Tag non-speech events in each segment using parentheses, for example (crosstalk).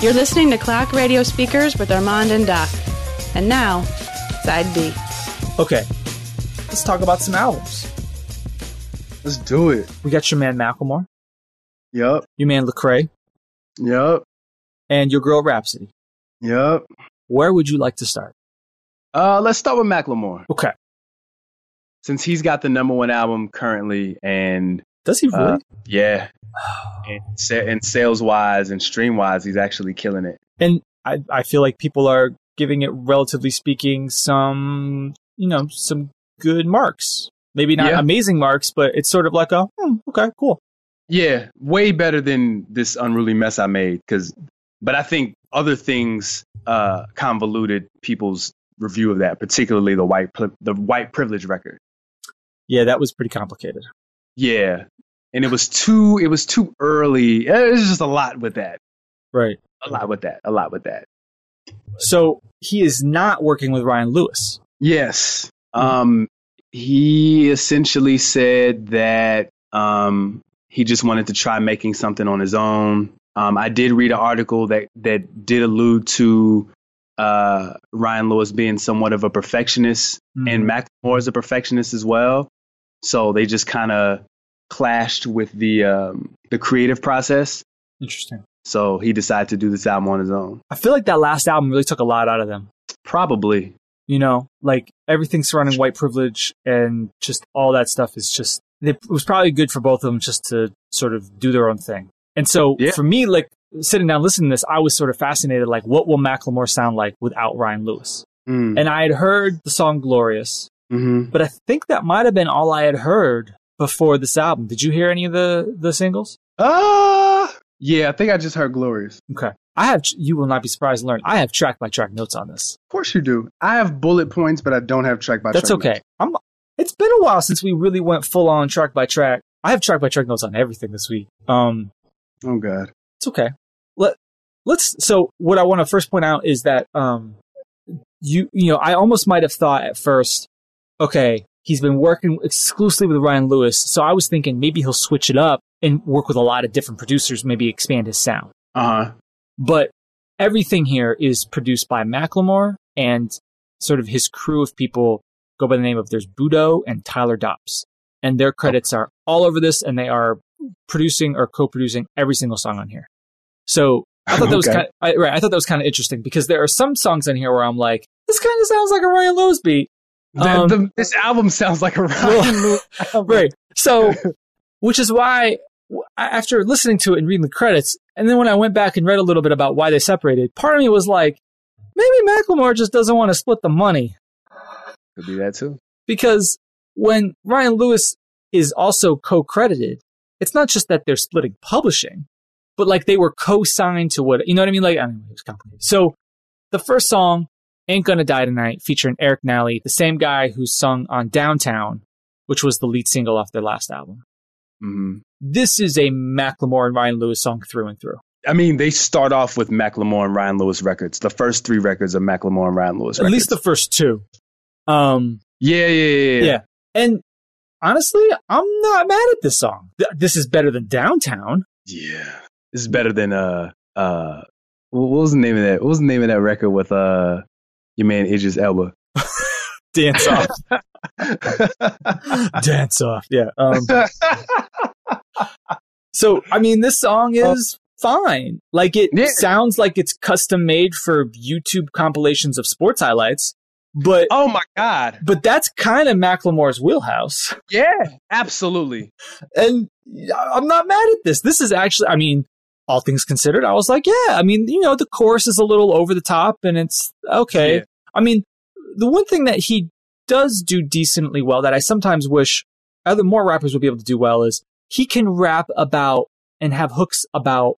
You're listening to Clock Radio Speakers with Armand and Doc. And now, Side B. Okay, let's talk about some albums. Let's do it. We got your man Macklemore, Yup. your man Lecrae, Yup. and your girl Rapsody. Yup. Where would you like to start? Uh, let's start with Macklemore Okay, since he's got the number one album currently, and does he really? uh, yeah, and, sa- and sales wise and stream wise, he's actually killing it. and I, I feel like people are giving it, relatively speaking, some you know some good marks. Maybe not Yeah. amazing marks, but it's sort of like a hmm, okay, cool. Yeah, way better than this unruly mess I made. Cause, but I think other things uh, convoluted people's review of that, particularly the white the white privilege record. Yeah, that was pretty complicated. Yeah, and it was too it was too early. It was just a lot with that. Right. A lot with that. A lot with that. So he is not working with Ryan Lewis. Yes. Um, he essentially said that um, he just wanted to try making something on his own. Um, I did read an article that that did allude to uh, Ryan Lewis being somewhat of a perfectionist, and Macklemore is a perfectionist as well. So they just kind of clashed with the um, the creative process. Interesting. So he decided to do this album on his own. I feel like that last album really took a lot out of them. Probably. You know, like everything surrounding white privilege and just all that stuff is just, it was probably good for both of them just to sort of do their own thing. And so Yeah. for me, like sitting down listening to this, I was sort of fascinated, like, what will Macklemore sound like without Ryan Lewis? Mm. And I had heard the song Glorious, hmm but I think that might have been all I had heard before this album. Did you hear any of the, the singles? Uh, yeah, I think I just heard Glorious. Okay. I have, you will not be surprised to learn, I have track by track notes on this. Of course you do. I have bullet points, but I don't have track by That's track. okay. I'm. It's been a while since we really went full on track by track. I have track by track notes on everything this week. Um. Oh god. it's okay. Let Let's. So what I want to first point out is that um, you you know I almost might have thought at first, okay, he's been working exclusively with Ryan Lewis, so I was thinking maybe he'll switch it up and work with a lot of different producers, maybe expand his sound. Uh huh. But everything here is produced by Macklemore and sort of his crew of people go by the name of there's Budo and Tyler Dopps. And their credits are all over this and they are producing or co-producing every single song on here. So I thought that was (laughs) Okay. kind of, I, right. I thought that was kind of interesting because there are some songs on here where I'm like, this kind of sounds like a Ryan Lewis beat. The- Um, the- this album sounds like a Well, (laughs) album. right. So, (laughs) which is why after listening to it and reading the credits, and then when I went back and read a little bit about why they separated, part of me was like, maybe Macklemore just doesn't want to split the money Could be that too. because when Ryan Lewis is also co-credited, it's not just that they're splitting publishing, but like they were co-signed to what you know what I mean. Like I don't know, it's complicated. So the first song, "Ain't Gonna Die Tonight," featuring Eric Nally, the same guy who sung on "Downtown," which was the lead single off their last album. hmm This is a Macklemore and Ryan Lewis song through and through. I mean, they start off with Macklemore and Ryan Lewis records. The first three records are Macklemore and Ryan Lewis At records. least the first two. Um, yeah, yeah, yeah, yeah. yeah. And honestly, I'm not mad at this song. Th- This is better than Downtown. Yeah. This is better than uh uh what was the name of that? What was the name of that record with uh your man Idris Elba? (laughs) Dance off. (laughs) Dance off. Yeah. Um, so, I mean, this song is fine. Like, it Yeah. sounds like it's custom made for YouTube compilations of sports highlights, but. oh my god. But that's kind of Macklemore's wheelhouse. Yeah, absolutely. And I'm not mad at this. This is actually, I mean, all things considered, I was like, yeah, I mean, you know, the chorus is a little over the top and it's okay. Yeah. I mean, the one thing that he does do decently well that I sometimes wish other more rappers would be able to do well is he can rap about and have hooks about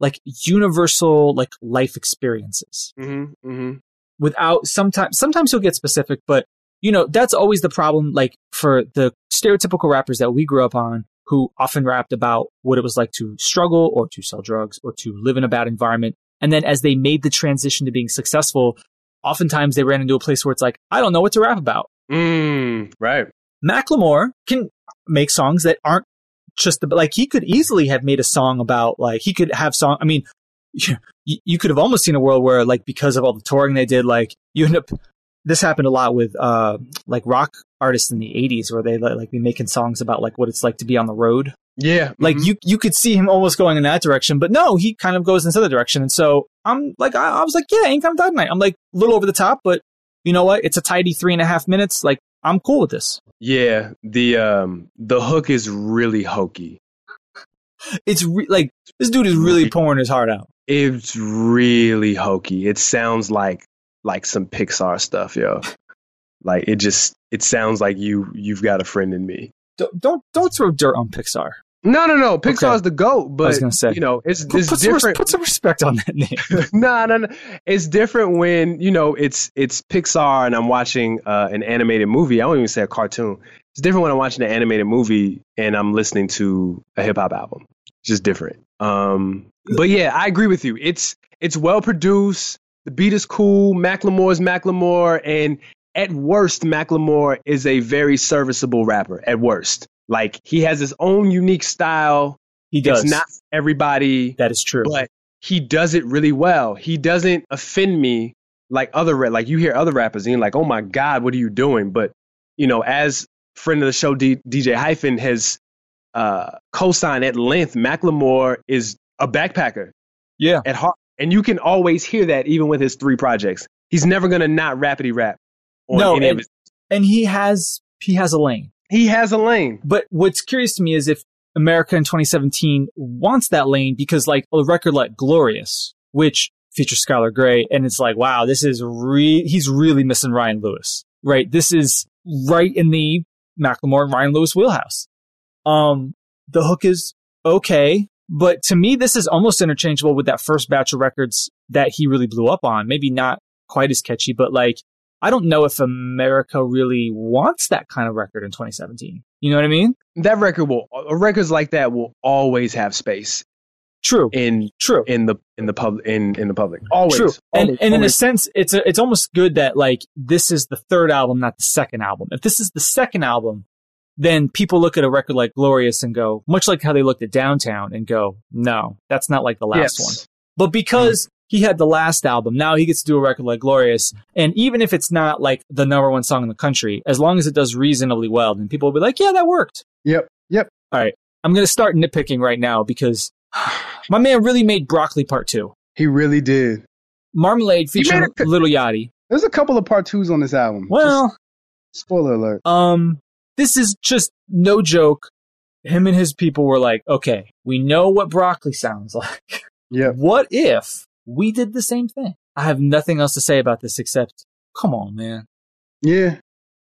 like universal like life experiences Mm-hmm. Mm-hmm. without sometimes sometimes he'll get specific but you know that's always the problem like for the stereotypical rappers that we grew up on who often rapped about what it was like to struggle or to sell drugs or to live in a bad environment and then as they made the transition to being successful oftentimes they ran into a place where it's like i don't know what to rap about Mm, right. Macklemore can make songs that aren't just the, like he could easily have made a song about like he could have song. I mean, (laughs) you, you could have almost seen a world where like because of all the touring they did, like you end up. This happened a lot with uh like rock artists in the '80s, where they like be making songs about like what it's like to be on the road. Yeah, Like mhm. you, you could see him almost going in that direction, but no, he kind of goes in this other direction. And so I'm like, I, I was like, yeah, Ain't Come Dog Night. I'm like a little over the top, but you know what? It's a tidy three and a half minutes. Like I'm cool with this. yeah. The um the hook is really hokey. It's re- like this dude is really pouring his heart out. It's really hokey. It sounds like like some Pixar stuff, yo. Like it just it sounds like you you've got a friend in me. Don't don't, don't throw dirt on Pixar. No, no, no. Pixar's Okay. the goat, but was gonna say. you know, it's Put, it's put, some, res- put some respect on that name. (laughs) no, no, no. It's different when you know it's it's Pixar and I'm watching uh, an animated movie. I won't even say a cartoon. It's different when I'm watching an animated movie and I'm listening to a hip hop album. It's just different. Um, but yeah, I agree with you. It's it's well produced. The beat is cool. Macklemore is Macklemore, and at worst, Macklemore is a very serviceable rapper. At worst, like he has his own unique style. He does. It's not everybody that is true. but he does it really well. He doesn't offend me like other like you hear other rappers and you're like, oh my god, what are you doing? But you know, as friend of the show D- DJ Hyphen has uh, co-signed at length, Macklemore is a backpacker yeah. at heart, and you can always hear that even with his three projects. He's never gonna not rapidy rap No, and- his. And he has he has a lane. He has a lane. But what's curious to me is if America in 2017 wants that lane because like a record like Glorious, which features Skylar Grey, and it's like, wow, this is re- he's really missing Ryan Lewis, right? This is right in the Macklemore and Ryan Lewis wheelhouse. Um, the hook is okay, but to me, this is almost interchangeable with that first batch of records that he really blew up on. Maybe not quite as catchy, but like, I don't know if America really wants that kind of record in 2017. You know what I mean? That record will records like that will always have space True. in True. in the in the pub in in the public. Always. True. And, Always, and in a sense, it's a, it's almost good that like this is the third album, not the second album. If this is the second album, then people look at a record like Glorious and go, much like how they looked at Downtown and go, no, that's not like the last Yes. one. But because he had the last album, now he gets to do a record like Glorious. And even if it's not like the number one song in the country, as long as it does reasonably well, then people will be like, yeah, that worked. Yep. Yep. All right. I'm going to start nitpicking right now because (sighs) my man really made Broccoli Part 2. He really did. Marmalade featuring a- Lil Yachty. There's a couple of part twos on this album. Well, Just spoiler alert. um, this is just no joke. Him and his people were like, okay, we know what broccoli sounds (laughs) like. Yeah. What if we did the same thing? I have nothing else to say about this except, come on, man. Yeah.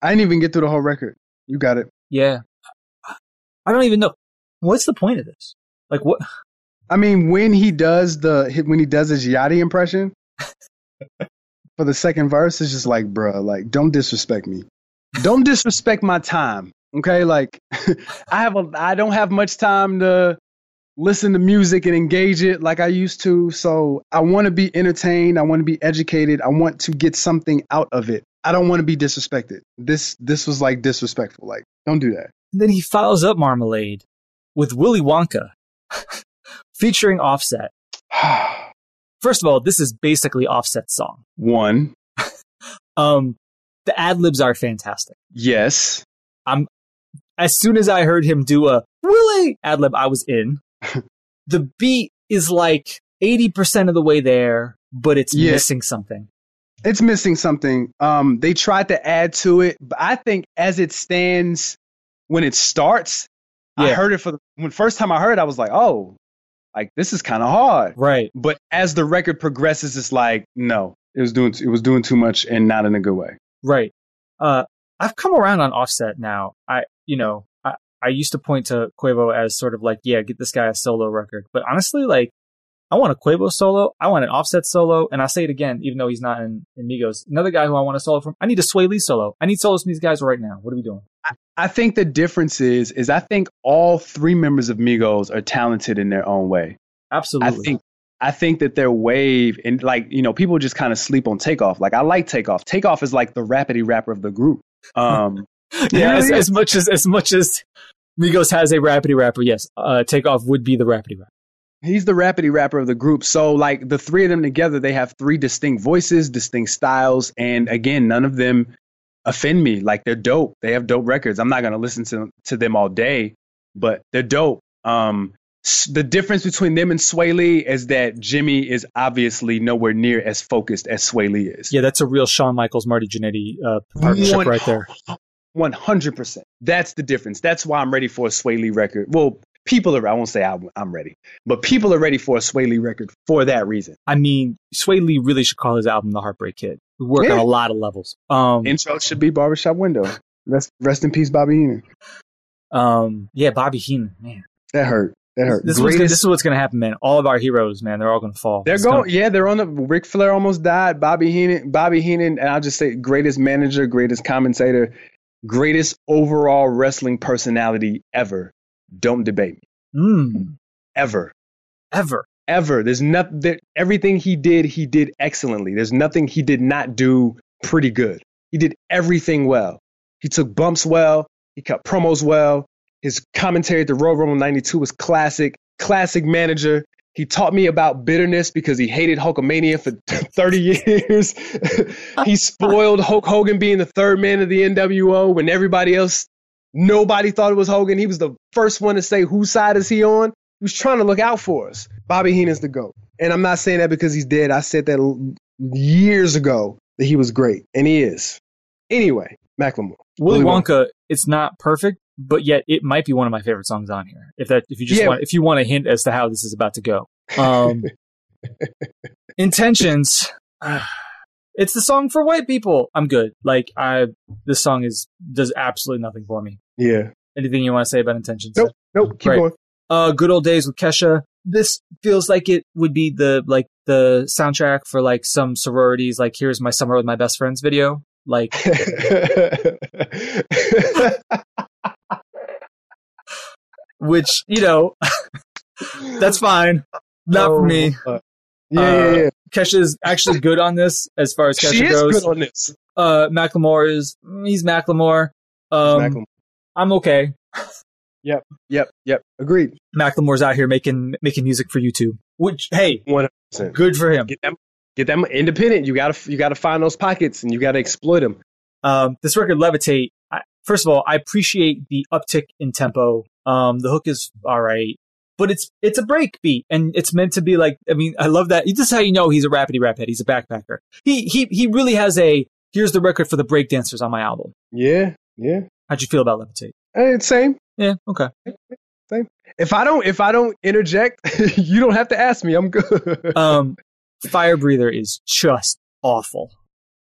I didn't even get through the whole record. You got it. Yeah. I don't even know. What's the point of this? Like, what? I mean, when he does the when he does his Yachty impression (laughs) for the second verse, it's just like, bruh, like don't disrespect me. don't disrespect my time. Okay, like (laughs) I have a I don't have much time to listen to music and engage it like I used to. So I want to be entertained. I want to be educated. I want to get something out of it. I don't want to be disrespected. This this was like disrespectful. Like don't do that. then he follows up Marmalade with Willy Wonka (laughs) featuring Offset. (sighs) First of all, this is basically Offset's song. One, (laughs) Um, the ad libs are fantastic. yes, I'm As soon as I heard him do a Willie ad lib, I was in. (laughs) the beat is like 80% of the way there, but it's Yeah. missing something. it's missing something. um, they tried to add to it, but I think as it stands when it starts, I heard it for the when first time I heard, it, I was like, oh, like this is kind of hard. Right. But as the record progresses, it's like, no, It was doing it was doing too much and not in a good way. Right. Uh, I've come around on Offset now. I, you know, I, I used to point to Quavo as sort of like, yeah, get this guy a solo record. But honestly, like, I want a Quavo solo. I want an Offset solo. And I'll say it again, even though he's not in, in Migos. Another guy who I want a solo from, I need a Swae Lee solo. I need solos from these guys right now. What are we doing? I think the difference is, is I think all three members of Migos are talented in their own way. Absolutely. I think I think that their wave and like you know people just kind of sleep on Takeoff. Like I like Takeoff. Takeoff is like the rapidy rapper of the group. Um, yeah, as, as much as, as much as Migos has a rapidy rapper, yes, uh, Takeoff would be the rapidy rapper. He's the rapidy rapper of the group. So like the three of them together, they have three distinct voices, distinct styles, and again, none of them offend me. Like they're dope. They have dope records. I'm not gonna listen to to them all day, but they're dope. Um, the difference between them and Swae Lee is that Jimmy is obviously nowhere near as focused as Swae Lee is. Yeah, that's a real Shawn Michaels, Marty Jannetty uh, partnership One- right there. One hundred percent. That's the difference. That's why I'm ready for a Swae Lee record. Well, people are. I won't say I'm, I'm ready, but people are ready for a Swae Lee record for that reason. I mean, Swae Lee really should call his album The Heartbreak Kid. We work on a lot of levels. Um, Intro should be Barbershop Window. Rest, rest in peace, Bobby Heenan. um, yeah, Bobby Heenan, man. That hurt. That hurt. This, is what's gonna, this is what's going to happen, man. All of our heroes, man, they're all going to fall. They're It's going. gonna- Yeah, they're on the. Ric Flair almost died. Bobby Heenan. Bobby Heenan, and I'll just say, greatest manager, greatest commentator, greatest overall wrestling personality ever. Don't debate me. Mm, Ever. ever. Ever. There's nothing. There, everything he did, he did excellently. There's nothing he did not do pretty good. He did everything well. He took bumps well. He cut promos well. His commentary at the Royal Rumble '92 was classic. Classic manager. He taught me about bitterness because he hated Hulkamania for (laughs) 30 years. (laughs) he spoiled Hulk Hogan being the third man of the NWO when everybody else, nobody thought it was Hogan. He was the first one to say, whose side is he on? He was trying to look out for us. Bobby Heenan's the GOAT. And I'm not saying that because he's dead. I said that years ago that he was great, and he is. Anyway, Macklemore. Willy Willy Wonka, it's not perfect, but yet it might be one of my favorite songs on here. If that, if you just Yeah. want, if you want a hint as to how this is about to go, um, (laughs) intentions. (sighs) It's the song for white people. I'm good. Like I, this song is does absolutely nothing for me. Yeah. Anything you want to say about intentions? Nope. Nope. Keep Right. going. uh good old days with kesha this feels like it would be the like the soundtrack for like some sororities like here's my summer with my best friends video like (laughs) (laughs) which you know (laughs) that's fine not for me Oh, Yeah, yeah, yeah. kesha's actually good on this as far as kesha She is goes good on this. uh macklemore is he's macklemore um Macklemore. i'm okay Yep, Yep, yep. Agreed. macklemore's out here making making music for youtube which hey One hundred percent. good for him Get them, get them independent. You gotta, you gotta find those pockets, and you gotta exploit them. Um, this record, Levitate, I, first of all, I appreciate the uptick in tempo. Um, the hook is all right, but it's it's a break beat, and it's meant to be like. I mean, I love that. This is how you know he's a rapidy rap head. He's a backpacker. He he he really has a. Here's the record for the breakdancers on my album. Yeah, yeah. How'd you feel about Levitate? Hey, it's same. Yeah, okay. Same. If I don't, if I don't interject, (laughs) you don't have to ask me. I'm good. (laughs) Um, Fire Breather is just awful.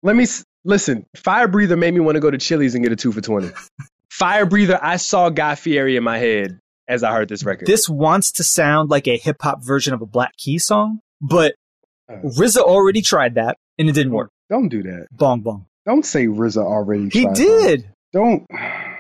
Let me s- listen. Fire breather made me want to go to Chili's and get a two for twenty. (laughs) Fire breather. I saw Guy Fieri in my head as I heard this record. This wants to sound like a hip hop version of a Black Key song, but Uh. RZA already tried that and it didn't work. Don't do that. Bong bong. Don't say RZA already. He tried did. that. Don't.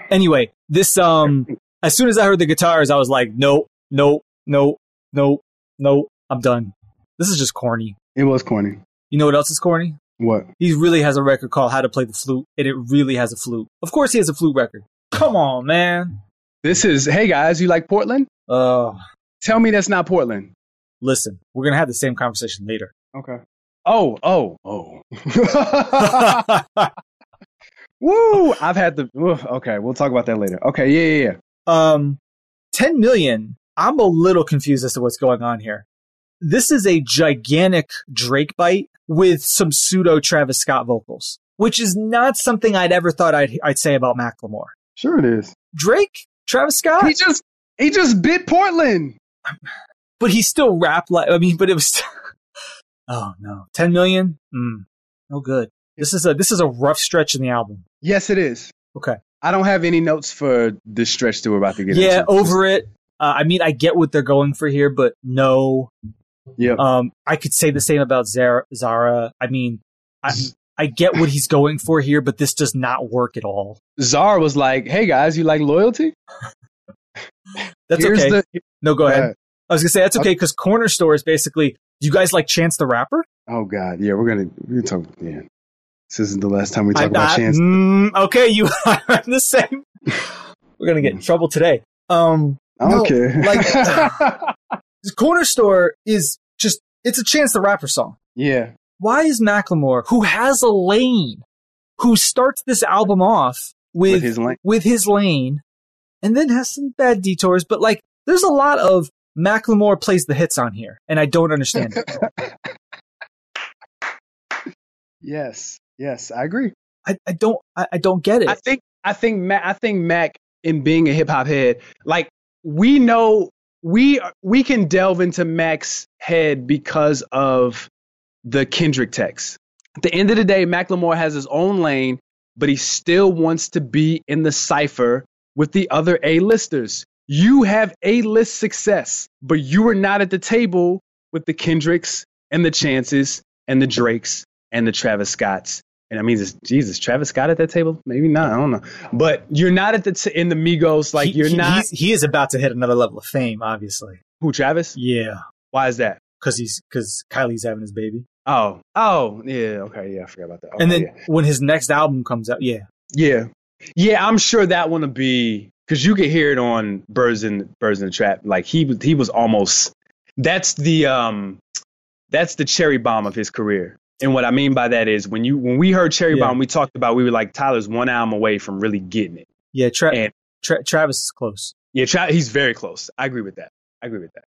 Anyway, this um as soon as I heard the guitars, I was like, nope, nope, nope, nope, nope, I'm done. This is just corny. It was corny. You know what else is corny? What? He really has a record called How to Play the Flute, and it really has a flute. Of course he has a flute record. Come on, man. this is. Hey guys, you like Portland? Uh Tell me that's not Portland. listen, we're gonna have the same conversation later. Okay. Oh, oh, oh. (laughs) Woo! I've had the. oof, okay, we'll talk about that later. Okay, yeah, yeah, yeah. um 10 million i'm a little confused as to what's going on here this is a gigantic drake bite with some pseudo travis scott vocals which is not something i'd ever thought i'd, I'd say about macklemore Sure it is. drake travis scott He just he just bit Portland. but he still rap like i mean but it was (laughs) oh no 10 million mm, no good this is a this is a rough stretch in the album Yes, it is. okay I don't have any notes for this stretch that we're about to get yeah into. over it uh, i mean i get what they're going for here but no Yeah. Um, I could say the same about Zara. Zara. I mean, I, I get what he's going for here, but this does not work at all. Czar was like, "Hey guys, you like loyalty? That's Here's okay. the- no, go ahead. ahead. I was gonna say that's okay because Corner Store is basically. You guys like Chance the Rapper? Oh God. Yeah, we're gonna we're gonna talk. Yeah. This isn't the last time we talk I- about I- Chance. mm, okay, you (laughs) are the same. We're gonna get in trouble today. Um, I don't no, care. like- The (laughs) corner store is just it's a Chance the Rapper song. Yeah. Why is Macklemore, who has a lane, who starts this album off with, With his lane. with his lane, and then has some bad detours, but like there's a lot of Macklemore plays the hits on here, and I don't understand it. (laughs) Yes. Yes. I agree. I, I don't I, I don't get it. I think I think Mac, I think Mac in being a hip hop head, like we know we we can delve into Mac's head because of the Kendrick text. At the end of the day, Macklemore has his own lane, but he still wants to be in the cipher with the other A-listers. You have A-list success, but you are not at the table with the Kendricks and the Chances and the Drakes and the Travis Scotts. And I mean, is- Jesus, Travis Scott at that table? Maybe not. I don't know. But you're not at the t- in the Migos. Like He- you're he- not. he is about to hit another level of fame, obviously. Who Travis? Yeah, Why is that? Because he's because Kylie's having his baby, Oh, oh, yeah. Okay, yeah. I forgot about that. and Okay, then when his next album comes out, yeah, yeah, yeah, yeah. I'm sure that one will be because you could hear it on Birds in Birds in the Trap. Like he was, he was almost. That's the um, that's the cherry bomb of his career. And what I mean by that is when you when we heard Cherry Yeah. Bomb, we talked about we were like Tyler's one album away from really getting it. yeah. Tra- And- Tra- Travis is close. Yeah, Tra- he's very close. I agree with that. I agree with that.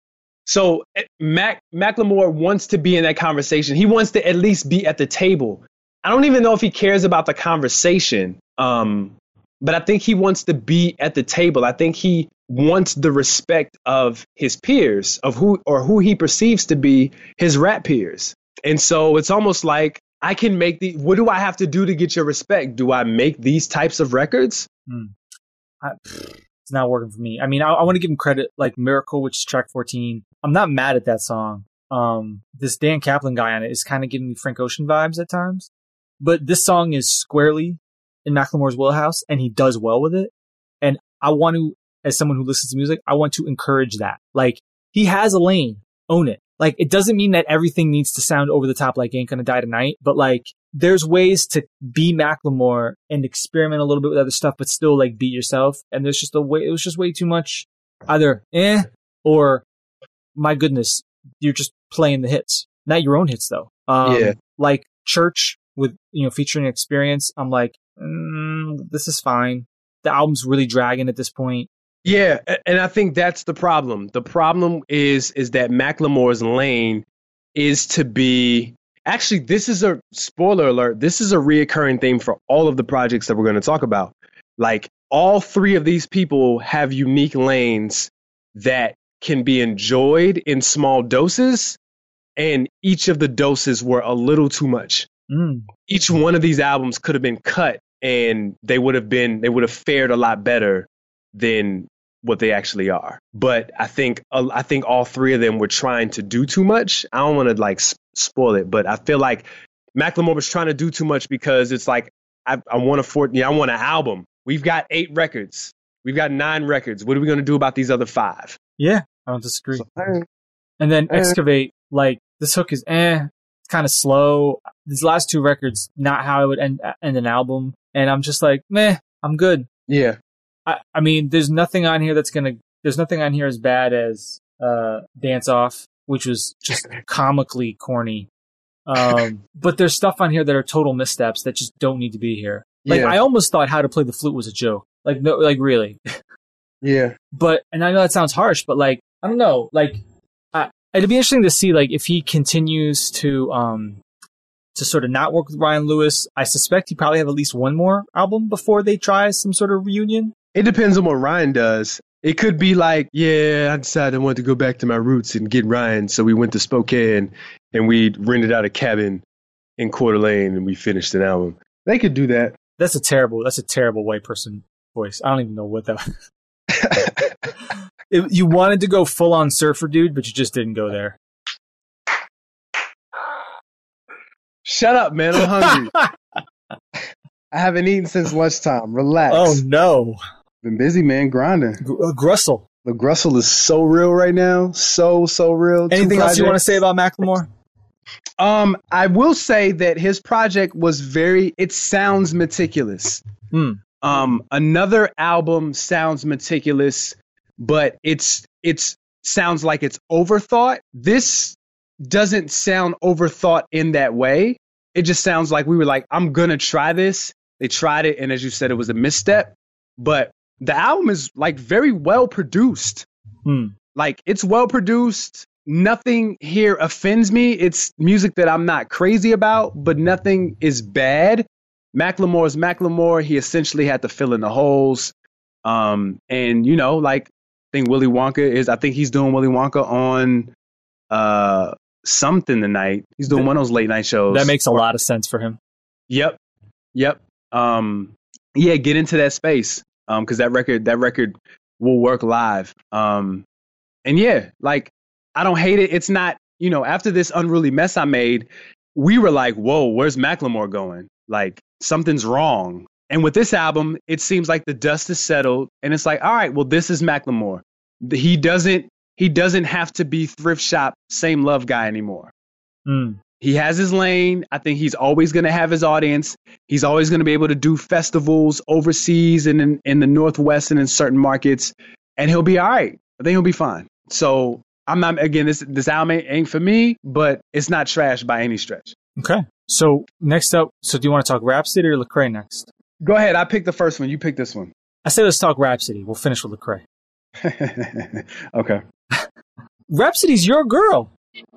So eh, Mac Macklemore wants to be in that conversation. He wants to at least be at the table. I don't even know if he cares about the conversation. Um, but I think he wants to be at the table. I think he wants the respect of his peers, of who or who he perceives to be his rap peers. And so it's almost like I can make the what do I have to do to get your respect? Do I make these types of records? I, it's not working for me. I mean, I, I want to give him credit, like Miracle, which is track 14. I'm not mad at that song. Um, this Dan Caplen guy on it is kind of giving me Frank Ocean vibes at times, but this song is squarely in Macklemore's wheelhouse and he does well with it. And I want to, as someone who listens to music, I want to encourage that. Like he has a lane, own it. Like it doesn't mean that everything needs to sound over the top like Ain't Gonna Die Tonight, but like there's ways to be Macklemore and experiment a little bit with other stuff, but still like beat yourself. And there's just a way, it was just way too much either eh or my goodness, you're just playing the hits, not your own hits though. Um, Yeah. like Church with, you know, featuring experience. I'm like, mm, this is fine. The album's really dragging at this point. Yeah, and I think that's the problem. The problem is is that Macklemore's lane is to be actually this is a spoiler alert. This is a reoccurring theme for all of the projects that we're going to talk about. Like all three of these people have unique lanes that can be enjoyed in small doses and each of the doses were a little too much. Mm. each one of these albums could have been cut and they would have been they would have fared a lot better than what they actually are. But i think uh, i think all three of them were trying to do too much. I don't want to like s- spoil it but i feel like macklemore was trying to do too much because it's like i, I want a four, yeah, i want an album. We've got eight records. We've got nine records. What are we going to do about these other five? Yeah, I don't disagree. So, And then excavate, like this hook is eh, it's kind of slow. These last two records, not how I would end end an album. And I'm just like, meh, I'm good. yeah. I, I mean, there's nothing on here that's gonna. There's nothing on here as bad as uh, Dance Off, which was just (laughs) comically corny. Um, but there's stuff on here that are total missteps that just don't need to be here. Like yeah. I almost thought how to play the flute was a joke. Like no, like really. (laughs) yeah. but and I know that sounds harsh, but like I don't know, like I, it'd be interesting to see like if he continues to um to sort of not work with Ryan Lewis. I suspect he probably have at least one more album before they try some sort of reunion. It depends on what Ryan does. It could be like, yeah, I decided I wanted to go back to my roots and get Ryan, so we went to Spokane and we rented out a cabin in Coeur d'Alene and we finished an album. They could do that. That's a terrible. That's a terrible white person voice. I don't even know what that. (laughs) (laughs) It, you wanted to go full on surfer dude, but you just didn't go there. (sighs) Shut up, man. I'm hungry. (laughs) I haven't eaten since lunchtime. Relax. oh no, Been busy, man, grinding. Gr- uh, Grussel. The Grussel is so real right now. So, so real. Two Anything else you want to say about Macklemore? um, I will say that his project was very. It sounds meticulous. Hmm. Um, another album sounds meticulous, but it's it's sounds like it's overthought. This doesn't sound overthought in that way. It just sounds like we were like, I'm gonna try this. They tried it, and as you said, it was a misstep. But the album is like very well produced. Hmm. Like it's well produced. Nothing here offends me. It's music that I'm not crazy about, but nothing is bad. Macklemore is Macklemore. He essentially had to fill in the holes. Um, and you know, like think Willy Wonka is. I think he's doing Willy Wonka on uh something tonight. He's doing one of those late night shows. That makes a lot of sense for him. Yep, yep. Um, yeah, get into that space. Um, because that record, that record will work live. Um, and yeah, like I don't hate it. It's not, you know, after this unruly mess I made, we were like, whoa, where's Macklemore going? Like something's wrong. And with this album, it seems like the dust is settled, and it's like, all right, well, this is Macklemore. He doesn't he doesn't have to be thrift shop same love guy anymore. Hmm. He has his lane. I think he's always going to have his audience. He's always going to be able to do festivals overseas and in, in the Northwest and in certain markets, and he'll be all right. I think he'll be fine. So I'm not again. This this album ain't, ain't for me, but it's not trash by any stretch. Okay. So next up, so do you want to talk Rapsody or Lecrae next? Go ahead. I picked the first one. You pick this one. I say let's talk Rapsody. We'll finish with Lecrae. (laughs) okay. (laughs) Rapsody's your girl.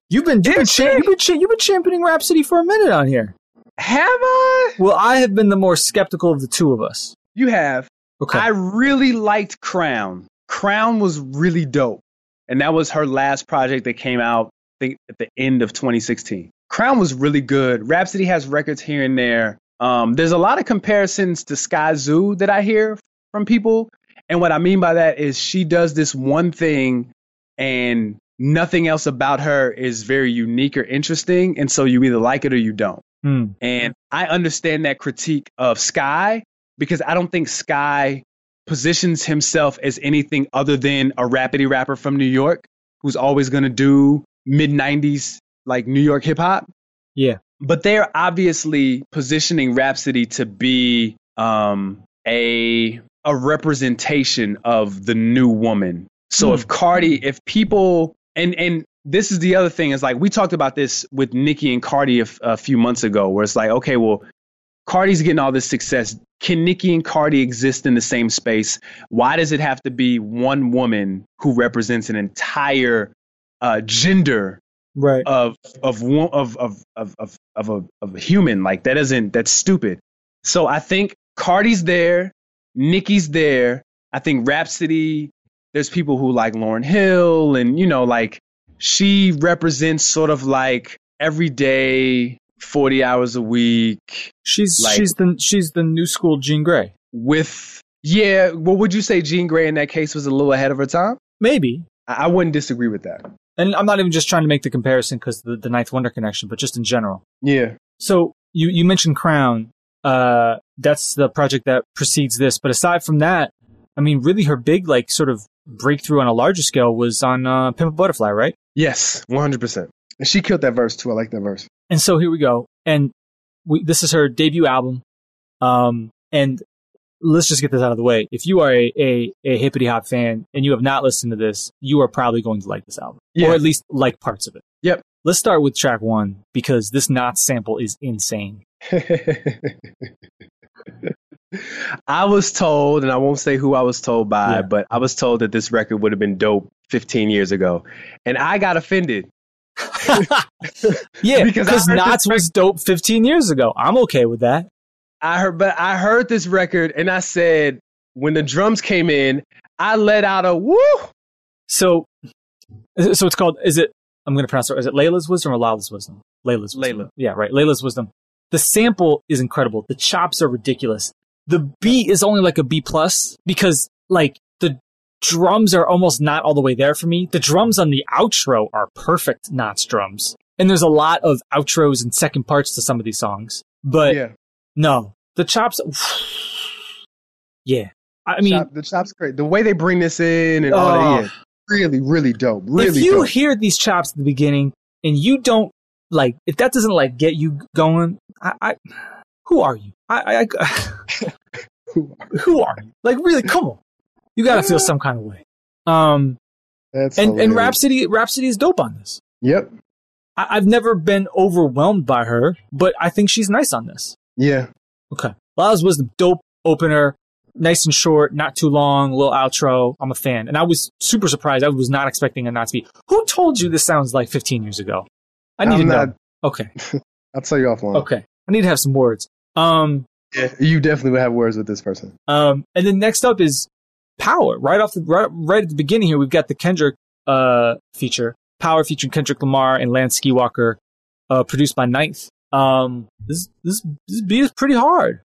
You've been you've been, cha- you've, been cha- you've been championing Rapsody for a minute on here. Have I? Well, I have been the more skeptical of the two of us. You have. Okay. I really liked Crown. Crown was really dope. And that was her last project that came out, I think, at the end of 2016. Crown was really good. Rapsody has records here and there. Um, there's a lot of comparisons to Skyzoo that I hear from people. And what I mean by that is she does this one thing and nothing else about her is very unique or interesting. And so you either like it or you don't. Hmm. And I understand that critique of Sky because I don't think Sky positions himself as anything other than a rapidy rapper from New York who's always going to do mid 90s like New York hip hop. Yeah. But they're obviously positioning Rapsody to be um, a a representation of the new woman. So Hmm. if Cardi, if people and and this is the other thing is like we talked about this with Nicki and Cardi a few months ago, where it's like, okay, well, Cardi's getting all this success. Can Nicki and Cardi exist in the same space? Why does it have to be one woman who represents an entire uh, gender Right. of of wo- of of of of of a of a human? Like that isn't that's stupid. So I think Cardi's there, Nicki's there. I think Rapsody. There's people who like Lauryn Hill, and you know, like she represents sort of like everyday, forty hours a week she's like- she's the she's the new school Jean Grae. with. Yeah, what would you say? Jean Grae in that case was a little ahead of her time. Maybe. I, I wouldn't disagree with that. And I'm not even just trying to make the comparison because the, the Ninth Wonder connection, but just in general. Yeah, So you, you mentioned Crown. Uh, that's the project that precedes this. But aside from that, I mean, really her big, like, sort of breakthrough on a larger scale was on, uh, Pimp a Butterfly, right? yes, one hundred percent. And she killed that verse too. I like that verse. And so here we go. And we, this is her debut album. Um, and let's just get this out of the way. If you are a, a, a hippity hop fan and you have not listened to this, you are probably going to like this album. Yeah. Or at least like parts of it. Yep. Let's start with track one because this Nottz sample is insane. (laughs) I was told, and I won't say who I was told by, Yeah. but I was told that this record would have been dope 15 years ago. And I got offended. (laughs) Yeah, (laughs) Because Nottz was dope 15 years ago. I'm okay with that. I heard, but I heard this record and I said, when the drums came in, I let out a woo. So, so it's called. Is it? I'm going to pronounce it. Is it Laila's wisdom or Lala's wisdom? Laila's wisdom. Laila. Yeah, right. Laila's wisdom. The sample is incredible. The chops are ridiculous. The beat is only like a B plus because like the drums are almost not all the way there for me. The drums on the outro are perfect Nottz drums, and there's a lot of outros and second parts to some of these songs. But yeah, no, the chops. (sighs) yeah, I mean, Chop- the chop's great. The way they bring this in and all Oh. that, yeah, really, really dope. Really if you dope. hear these chops at the beginning and you don't like, if that doesn't like get you going, I, I who are you? I, I, (laughs) who are you? Like, really, come on, you got to feel some kind of way. Um, That's And and. Rapsody Rapsody is dope on this. Yep. I've never been overwhelmed by her, but I think she's nice on this. Yeah. Okay. Lala's Wisdom, dope opener, nice and short, not too long, little outro. I'm a fan. And I was super surprised. I was not expecting it not to be. Who told you this sounds like 15 years ago? I need I'm to know. Okay. (laughs) I'll tell you offline. Okay. I need to have some words. Um, Yeah, you definitely will have words with this person. um, and then next up is Power. Right off the, right, right at the beginning here, we've got the Kendrick, uh, feature. Power featuring Kendrick Lamar and Lance Skywalker, uh, produced by Ninth. Um, this, this, this beat is pretty hard.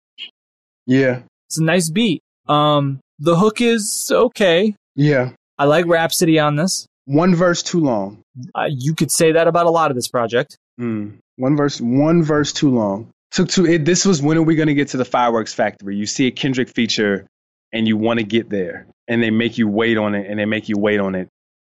Yeah. It's a nice beat. Um, the hook is okay. Yeah. I like Rapsody on this. One verse too long. Uh, you could say that about a lot of this project. Mm. One verse. One verse too long. Took to it. This was when are we going to get to the fireworks factory? You see a Kendrick feature, and you want to get there, and they make you wait on it, and they make you wait on it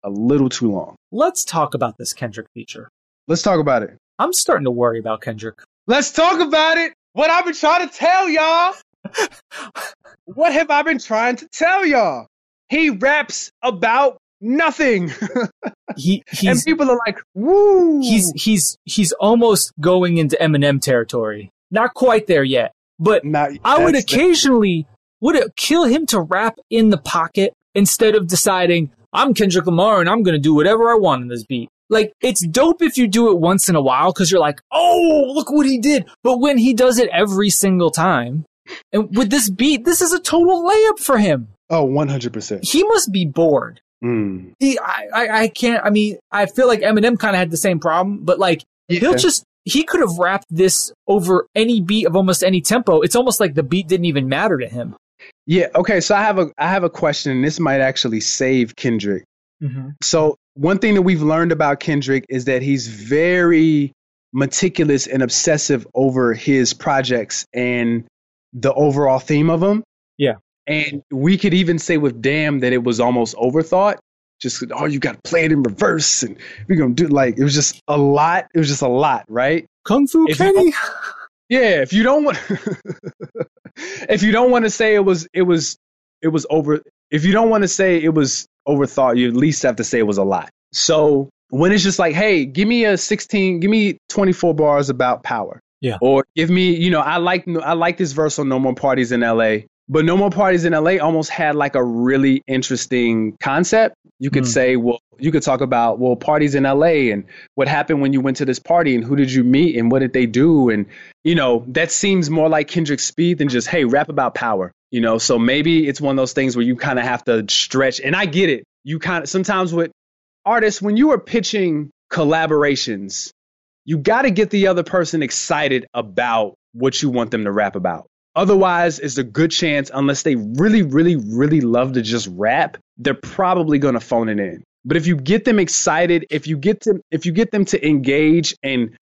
a little too long. Let's talk about this Kendrick feature. Let's talk about it. I'm starting to worry about Kendrick. Let's talk about it. What I've been trying to tell y'all. (laughs) what have I been trying to tell y'all? He raps about nothing, (laughs) He and people are like, "Woo!" he's he's he's almost going into Eminem territory. Not quite there yet, but Not, I would occasionally would it kill him to rap in the pocket instead of deciding I'm Kendrick Lamar and I'm going to do whatever I want in this beat. Like it's dope if you do it once in a while because you're like, oh, look what he did. But when he does it every single time, and with this beat, this is a total layup for him. Oh, 100%. He must be bored. Mm. He, I, I, I can't. I mean, I feel like Eminem kind of had the same problem, but like he'll just he could have rapped this over any beat of almost any tempo. It's almost like the beat didn't even matter to him. Yeah. Okay. So I have a I have a question, and this might actually save Kendrick. So one thing that we've learned about Kendrick is that he's very meticulous and obsessive over his projects and the overall theme of them. Yeah. And we could even say with Damn that it was almost overthought. Just oh, you got to play it in reverse, and we're gonna do like it was just a lot. It was just a lot, right? Kung Fu If Kenny. Yeah, if you don't want, (laughs) if you don't want to say it was, it was, it was over. If you don't want to say it was overthought, you at least have to say it was a lot. So when it's just like, hey, give me a 16, give me 24 bars about power. Yeah. Or give me, you know, I like, I like this verse on No More Parties in L.A. But No More Parties in LA almost had like a really interesting concept. You could Mm. say, well, you could talk about, well, parties in LA and what happened when you went to this party and who did you meet and what did they do? And, you know, that seems more like Kendrick's speed than just, hey, rap about power, you know? So maybe it's one of those things where you kind of have to stretch. And I get it. You kind of, sometimes with artists, when you are pitching collaborations, you got to get the other person excited about what you want them to rap about. Otherwise, it's a good chance, unless they really, really, really love to just rap, they're probably going to phone it in. But if you get them excited, if you get them, if you get them to engage and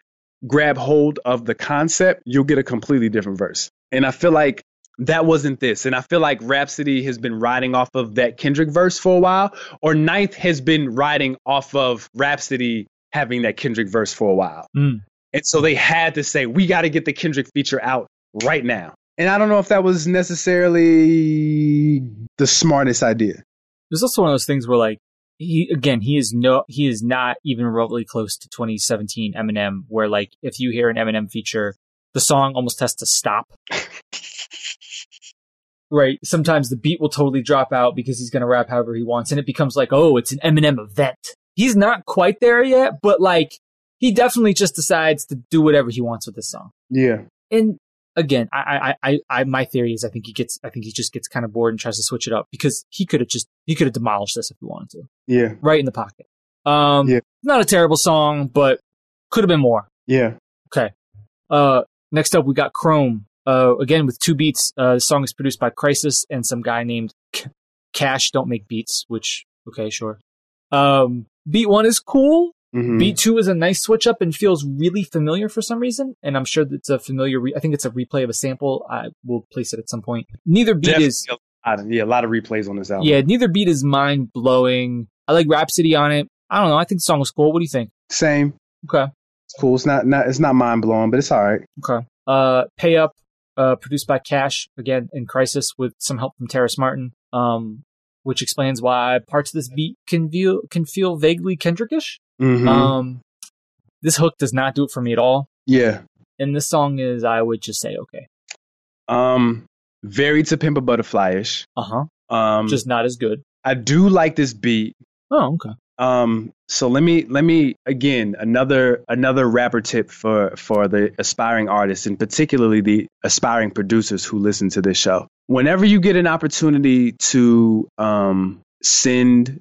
grab hold of the concept, you'll get a completely different verse. And I feel like that wasn't this. And I feel like Rapsody has been riding off of that Kendrick verse for a while, or Ninth has been riding off of Rapsody having that Kendrick verse for a while. Mm. And so they had to say, we got to get the Kendrick feature out right now. And I don't know if that was necessarily the smartest idea. There's also one of those things where like he again he is no he is not even remotely close to 2017 Eminem where like if you hear an Eminem feature the song almost has to stop. (laughs) right. Sometimes the beat will totally drop out because he's going to rap however he wants and it becomes like oh it's an Eminem event. He's not quite there yet but like he definitely just decides to do whatever he wants with this song. Yeah. And again, I, I, I, I, my theory is I think he gets, I think he just gets kind of bored and tries to switch it up because he could have just, he could have demolished this if he wanted to, Yeah. right in the pocket. Um, Yeah. not a terrible song, but could have been more. Yeah. Okay. Uh, next up we got Chrome. Uh, again with two beats. Uh, the song is produced by Khrysis and some guy named K- Cash. Don't make beats. Which okay, sure. Um, beat one is cool. Mhm. Beat two is a nice switch up and feels really familiar for some reason. And I'm sure that's a familiar. Re- I think it's a replay of a sample. I will place it at some point. Neither beat Definitely is a lot of- yeah, a lot of replays on this album. yeah. Neither beat is mind blowing. I like Rapsody on it. I don't know. I think the song was cool. What do you think? Same. Okay. It's cool. It's not, not it's not mind blowing, but it's all right. Okay. Uh, Pay Up, uh, produced by Cash again in Khrysis with some help from Terrace Martin. Um, which explains why parts of this beat can feel can feel vaguely Kendrickish. Mhm. Um, this hook does not do it for me at all, yeah. and this song is, I would just say, okay, Um, very to pimp a butterfly ish. uh huh, Um, just not as good. I do like this beat. Oh, okay. Um, so let me let me again another another rapper tip for for the aspiring artists and particularly the aspiring producers who listen to this show. Whenever you get an opportunity to um, send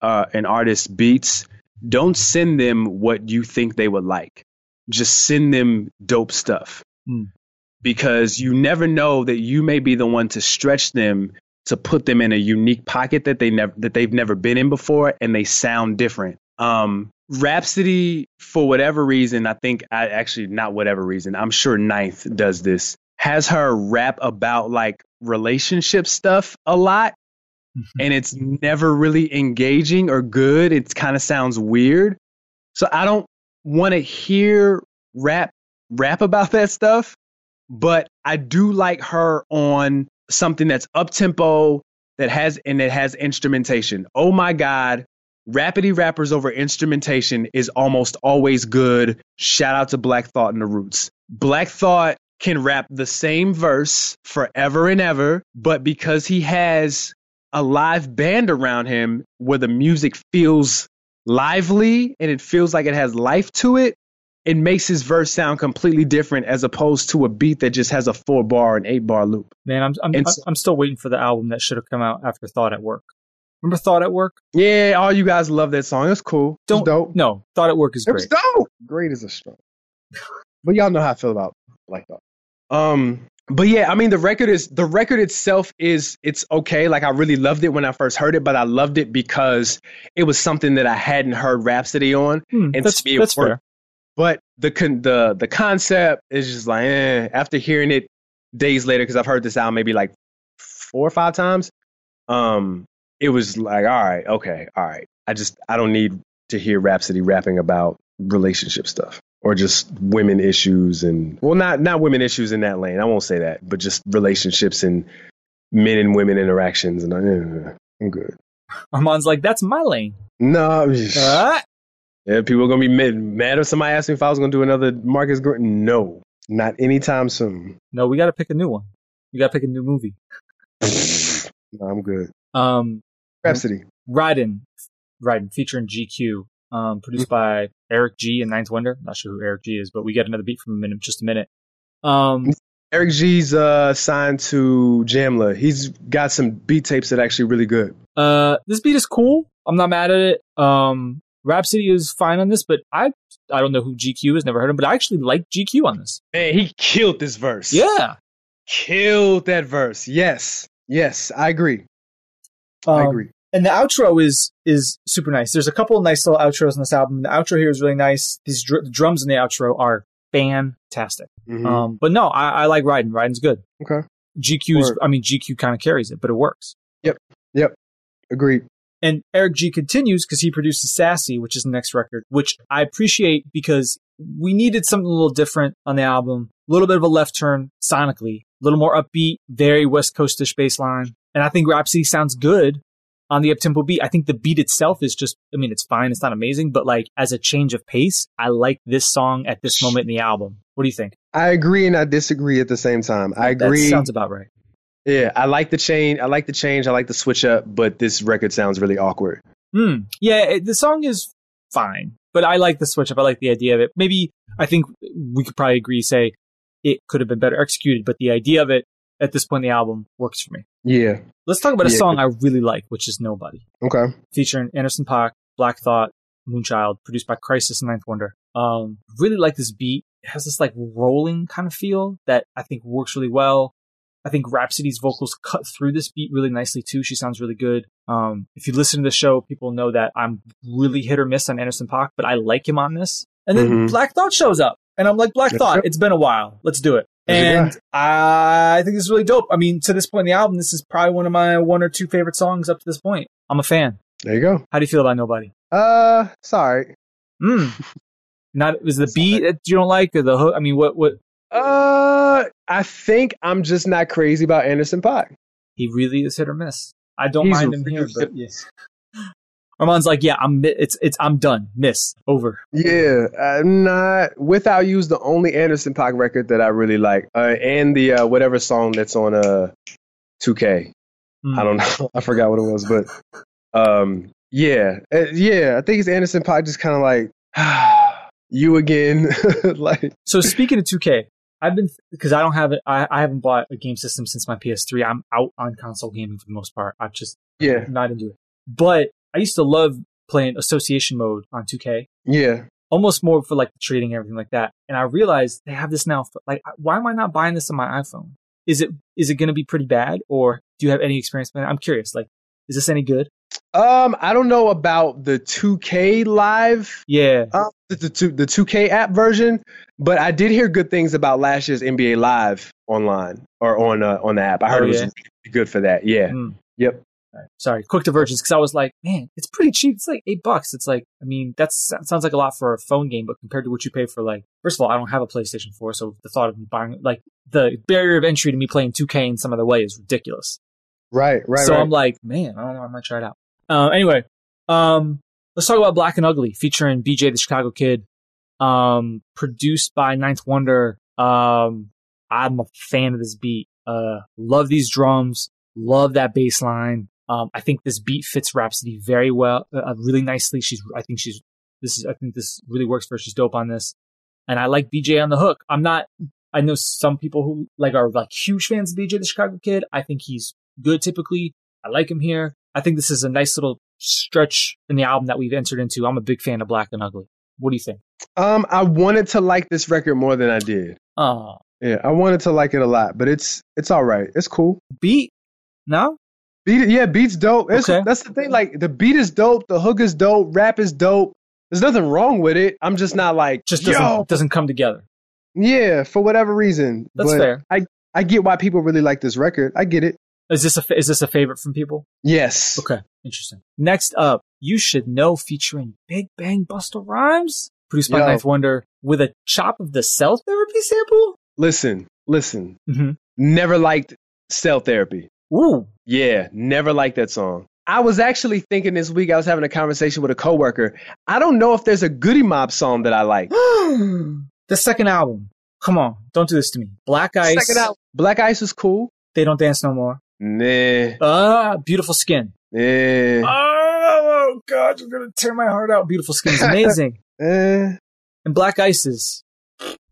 uh, an artist beats, don't send them what you think they would like. Just send them dope stuff. Hmm. Because you never know that you may be the one to stretch them to put them in a unique pocket that they never that they've never been in before and they sound different. Um Rapsody for whatever reason, I think I actually not whatever reason, I'm sure Ninth does this. Has her rap about like relationship stuff a lot and it's never really engaging or good. It kind of sounds weird. So I don't want to hear rap rap about that stuff, but I do like her on something that's up tempo that has and it has instrumentation. Oh my god, rapidy rappers over instrumentation is almost always good. Shout out to Black Thought and the Roots. Black Thought can rap the same verse forever and ever, but because he has a live band around him where the music feels lively and it feels like it has life to it, it makes his verse sound completely different as opposed to a beat that just has a four bar and eight bar loop. Man, I'm I'm, And so- I'm still waiting for the album that should have come out after Thought at Work. Remember Thought at Work? Yeah, all you guys love that song. It's cool. Don't it's dope. no Thought at Work is It was great. dope. Great is a strong. (laughs) but y'all know how I feel about Black Thought. Um, but yeah, I mean the record is the record itself is it's okay. Like I really loved it when I first heard it, but I loved it because it was something that I hadn't heard Rapsody on. Hmm, And that's to me, it that's worked. fair. But the con- the the concept is just like eh. after hearing it days later because I've heard this album maybe like four or five times. Um, it was like all right, okay, all right. I just I don't need to hear Rapsody rapping about relationship stuff or just women issues and well not not women issues in that lane. I won't say that, but just relationships and men and women interactions and uh, I'm good. Armand's like, that's my lane. No, Ah! Yeah, people are gonna be mad, mad if somebody asked me if I was gonna do another Marcus Gordon. No, not anytime soon. No, we got to pick a new one. We got to pick a new movie. no, I'm good. Um, Rapsody. Riding, Riding, featuring GQ, um, produced by Eric G and Ninth Wonder. Not sure who Eric G is, but we get another beat from him in just a minute. Um, Eric G's uh, signed to Jamla. He's got some beat tapes that are actually really good. uh, this beat is cool. I'm not mad at it. Um, Rapsody is fine on this, but I, I don't know who GQ is. Never heard him, but I actually like GQ on this. Man, he killed this verse. Yeah, killed that verse. Yes, yes, I agree. I Um, agree. and the outro is is super nice. There's a couple of nice little outros on this album. The outro here is really nice. These dr- the drums in the outro are fantastic. Mhm. Um, but no, I, I like riding. Riding's good. okay, GQ's, Word. I mean, GQ kind of carries it, but it works. Yep. Yep. Agreed. And Eric G continues because he produces Sassy, which is the next record, which I appreciate because we needed something a little different on the album. A little bit of a left turn sonically, a little more upbeat, very West Coastish bass line. And I think Rapsody sounds good on the uptempo beat. I think the beat itself is just, I mean, it's fine. It's not amazing, but like as a change of pace, I like this song at this moment in the album. What do you think? I agree and I disagree at the same time. I That agree. sounds about right. Yeah, I like the change. I like the change. I like the switch up, but this record sounds really awkward. Hmm. Yeah, it, the song is fine, but I like the switch up. I like the idea of it. Maybe I think we could probably agree say it could have been better executed, but the idea of it at this point in the album works for me. Yeah. Let's talk about a Yeah. song I really like, which is Nobody, Okay. featuring Anderson Paak, Black Thought, Moonchild, produced by Khrysis and Ninth Wonder. Um, really like this beat. It has this like rolling kind of feel that I think works really well. I think Rapsody's vocals cut through this beat really nicely too. She sounds really good. Um, if you listen to the show, people know that I'm really hit or miss on Anderson Paak, but I like him on this. And then Mhm. Black Thought shows up, and I'm like, Black Thought, it's been a while. Let's do it. And I think this is really dope. I mean, to this point in the album, this is probably one of my one or two favorite songs up to this point. I'm a fan. There you go. How do you feel about Nobody? Uh, sorry. Mm. (laughs) Not was the beat that you don't like or the hook? I mean, what what Uh, I think I'm just not crazy about Anderson Paak. he really is hit or miss. I don't He's mind him here, but yes. Armand's like, yeah, I'm it's it's I'm done. Miss over. Yeah, I'm not. Without You's the only Anderson Paak record that I really like, uh, and the uh, whatever song that's on uh 2K. Hmm. I don't know. (laughs) I forgot what it was, but um, yeah, uh, yeah. I think it's Anderson Paak just kind of like (sighs) you again, (laughs) like So speaking of 2K, I've been because I don't have it. I, I haven't bought a game system since my PS3. I'm out on console gaming for the most part. I've just yeah, not into it. But I used to love playing association mode on 2K. yeah. almost more for like trading and everything like that. And I realized they have this now. For, like, why am I not buying this on my iPhone? Is it is it going to be pretty bad, or do you have any experience with it? I'm curious. Like, is this any good? Um, I don't know about the 2K live, Yeah, uh, the, the two the 2K app version, but I did hear good things about last year's NBA Live online or on uh, on the app. I heard Oh, it was yeah? really good for that. Yeah. Hmm. Yep. Alright, Sorry, quick divergence because I was like, man, it's pretty cheap. It's like eight bucks. It's like, I mean, that sounds like a lot for a phone game, but compared to what you pay for, like, first of all, I don't have a PlayStation 4, so the thought of me buying, like, the barrier of entry to me playing 2K in some other way is ridiculous. Right. Right. so right. I'm like, man, I don't know. I might try it out. Uh, anyway, um, let's talk about Black and Ugly featuring BJ the Chicago Kid, um, produced by Ninth Wonder. Um, I'm a fan of this beat. Uh, love these drums. Love that bass line. Um, I think this beat fits Rapsody very well, uh, really nicely. She's, I think she's, this is, I think this really works for her. She's dope on this. And I like BJ on the hook. I'm not, I know some people who like are like huge fans of BJ the Chicago Kid. I think he's good typically. I like him here. I think this is a nice little stretch in the album that we've entered into. I'm a big fan of Black and Ugly. What do you think? um, I wanted to like this record more than I did. Oh, Yeah, I wanted to like it a lot, but it's it's all right. It's cool. beat? No? Beat, yeah, beat's dope. It's, Okay. That's the thing. Like the beat is dope, the hook is dope, rap is dope. There's nothing wrong with it. I'm just not like Just doesn't, yo. doesn't come together. Yeah, for whatever reason. That's But fair. I I get why people really like this record. I get it. Is this a, is this a favorite from people? Yes. Okay. Interesting. Next up, You Should Know featuring Big Bang Busta Rhymes, produced by Yo. Ninth Wonder with a chop of the cell therapy sample. Listen, listen. Mm-hmm. Never liked cell therapy. Ooh. Yeah, never liked that song. I was actually thinking this week. I was having a conversation with a coworker. I don't know if there's a Goodie Mob song that I like. (gasps) the second album. Come on. Don't do this to me. Black Ice. Black Ice was cool. They Don't Dance No More. Nah, Ah, Beautiful Skin. eh, Oh, God, you're going to tear my heart out. Beautiful Skin is amazing. (laughs) eh. and Black Ices.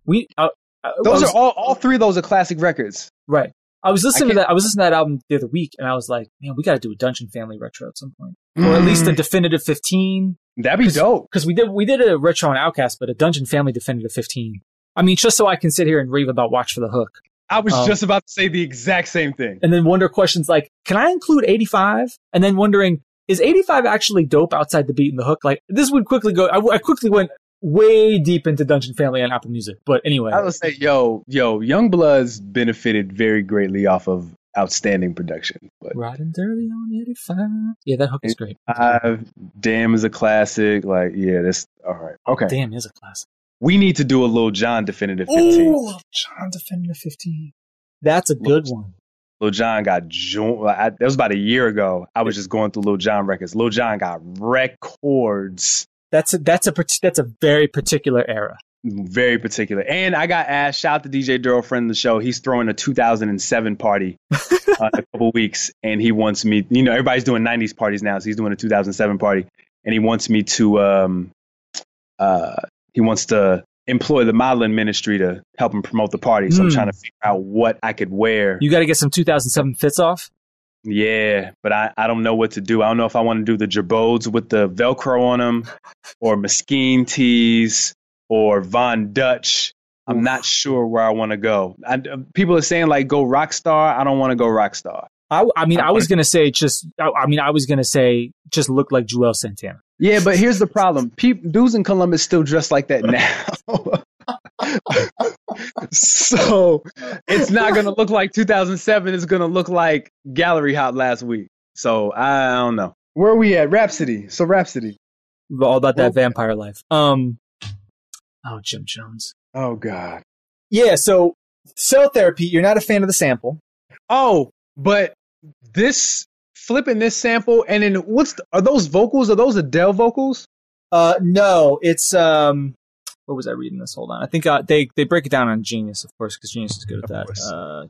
We. uh, uh, Those was- are all. All three of those are classic records. Right. I was listening to that. I was listening to that album the other week, and I was like, "Man, we got to do a Dungeon Family retro at some point, or at least a definitive 15." That'd be 'Cause- dope. Because we did we did a retro on OutKast, but a Dungeon Family definitive 15. I mean, just so I can sit here and rave about Watch for the Hook, I was Um, just about to say the exact same thing. and then wonder questions like, "Can I include 85?" And then wondering, "Is 85 actually dope outside the beat and the hook?" Like this would quickly go. I, I quickly went way deep into Dungeon Family on Apple Music, but anyway, I would say, yo, yo, Youngbloods benefited very greatly off of outstanding production. But riding dirty on 85. Yeah, that hook is great. uh, Damn is a classic. Like, yeah, that's all right. Okay, Damn, is a classic. We need to do a Lil Jon definitive 15. Ooh, Lil Jon definitive 15. That's a good one. Lil Jon got jo- I, that was about a year ago. I was just going through Lil Jon records. Lil Jon got records. That's a that's a that's a very particular era. Very particular. And I got asked, shout out to DJ Duro, friend of the show. He's throwing a 2007 party (laughs) uh, in a couple weeks. And he wants me, you know, everybody's doing 90s parties now. So he's doing a 2007 party. And he wants me to, um, uh, he wants to employ the modeling ministry to help him promote the party. So I'm Hmm. trying to figure out what I could wear. You got to get some 2007 fits off. Yeah, but I, I don't know what to do. I don't know if I want to do the Jabodes with the Velcro on them or Mesquite tees or Von Dutch. I'm not sure where I want to go. I, people are saying like go rock star. I don't want to go rock star. I, I mean, I was gonna say just. I, I mean, I was gonna say just look like Juelz Santana. Yeah, but here's the problem. Peop dudes in Columbus still dress like that now. (laughs) so it's not going to look like 2007. It's going to look like Gallery Hop last week. So I don't know. Where are we at? Rapsody. So Rapsody. All about that Well- vampire life. Um. Oh, Jim Jones. Oh God. Yeah. So cell therapy. You're not a fan of the sample. Oh, but this flipping this sample, and then what's the, are those vocals? Are those Adele vocals? Uh, no, it's um, what was I reading this? Hold on, I think uh, they they break it down on Genius, of course, because Genius is good at that. Uh,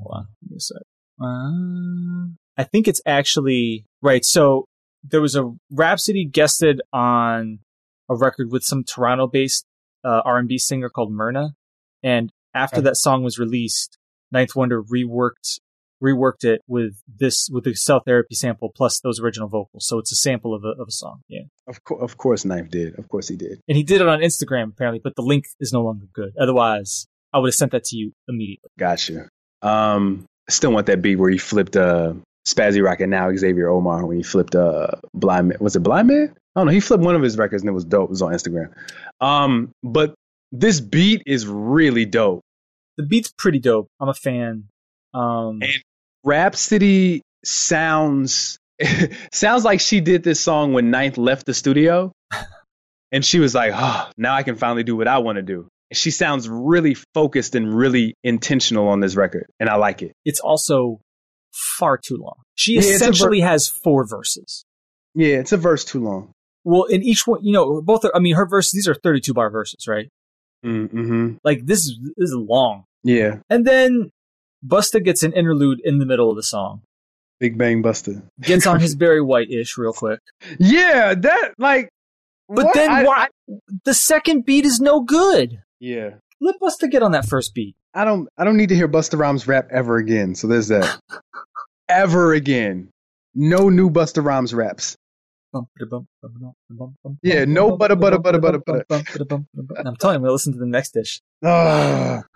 hold on, give me a sec. Uh, I think it's actually right. So there was a Rapsody guested on a record with some Toronto-based uh, R&B singer called Myrna, and after okay. that song was released, Ninth Wonder reworked reworked it with this with the cell therapy sample plus those original vocals. So it's a sample of a of a song. Yeah. Of course, of course, Knife did. Of course, he did. And he did it on Instagram apparently, but the link is no longer good. Otherwise, I would have sent that to you immediately. Gotcha. Um, I still want that beat where he flipped uh SPZRKT now Xavier Omar when he flipped uh Blind Man. Was it Blind Man? I don't know. He flipped one of his records and it was dope. It was on Instagram. Um, but this beat is really dope. The beat's pretty dope. I'm a fan. Um, and Rapsody sounds (laughs) sounds like she did this song when Ninth left the studio, and she was like, "Oh, now I can finally do what I want to do." She sounds really focused and really intentional on this record, and I like it. It's also far too long. She yeah, essentially ver- has four verses. Yeah, it's a verse too long. Well, in each one, you know, both. Are, I mean, her verses. These are thirty-two bar verses, right? Mm-hmm. Like this is this is long. Yeah. And then Busta gets an interlude in the middle of the song. Big Bang Busta gets on his (laughs) Barry White ish real quick. Yeah, that like. But what? then I, why the second beat is no good? Yeah. Let Busta get on that first beat. I don't. I don't need to hear Busta Rhymes rap ever again. So there's that. (laughs) ever again. No new Busta Rhymes raps. Yeah, no butter, butter, butter, butter, butter. I'm telling you, we listen to the next dish. Ah. (laughs)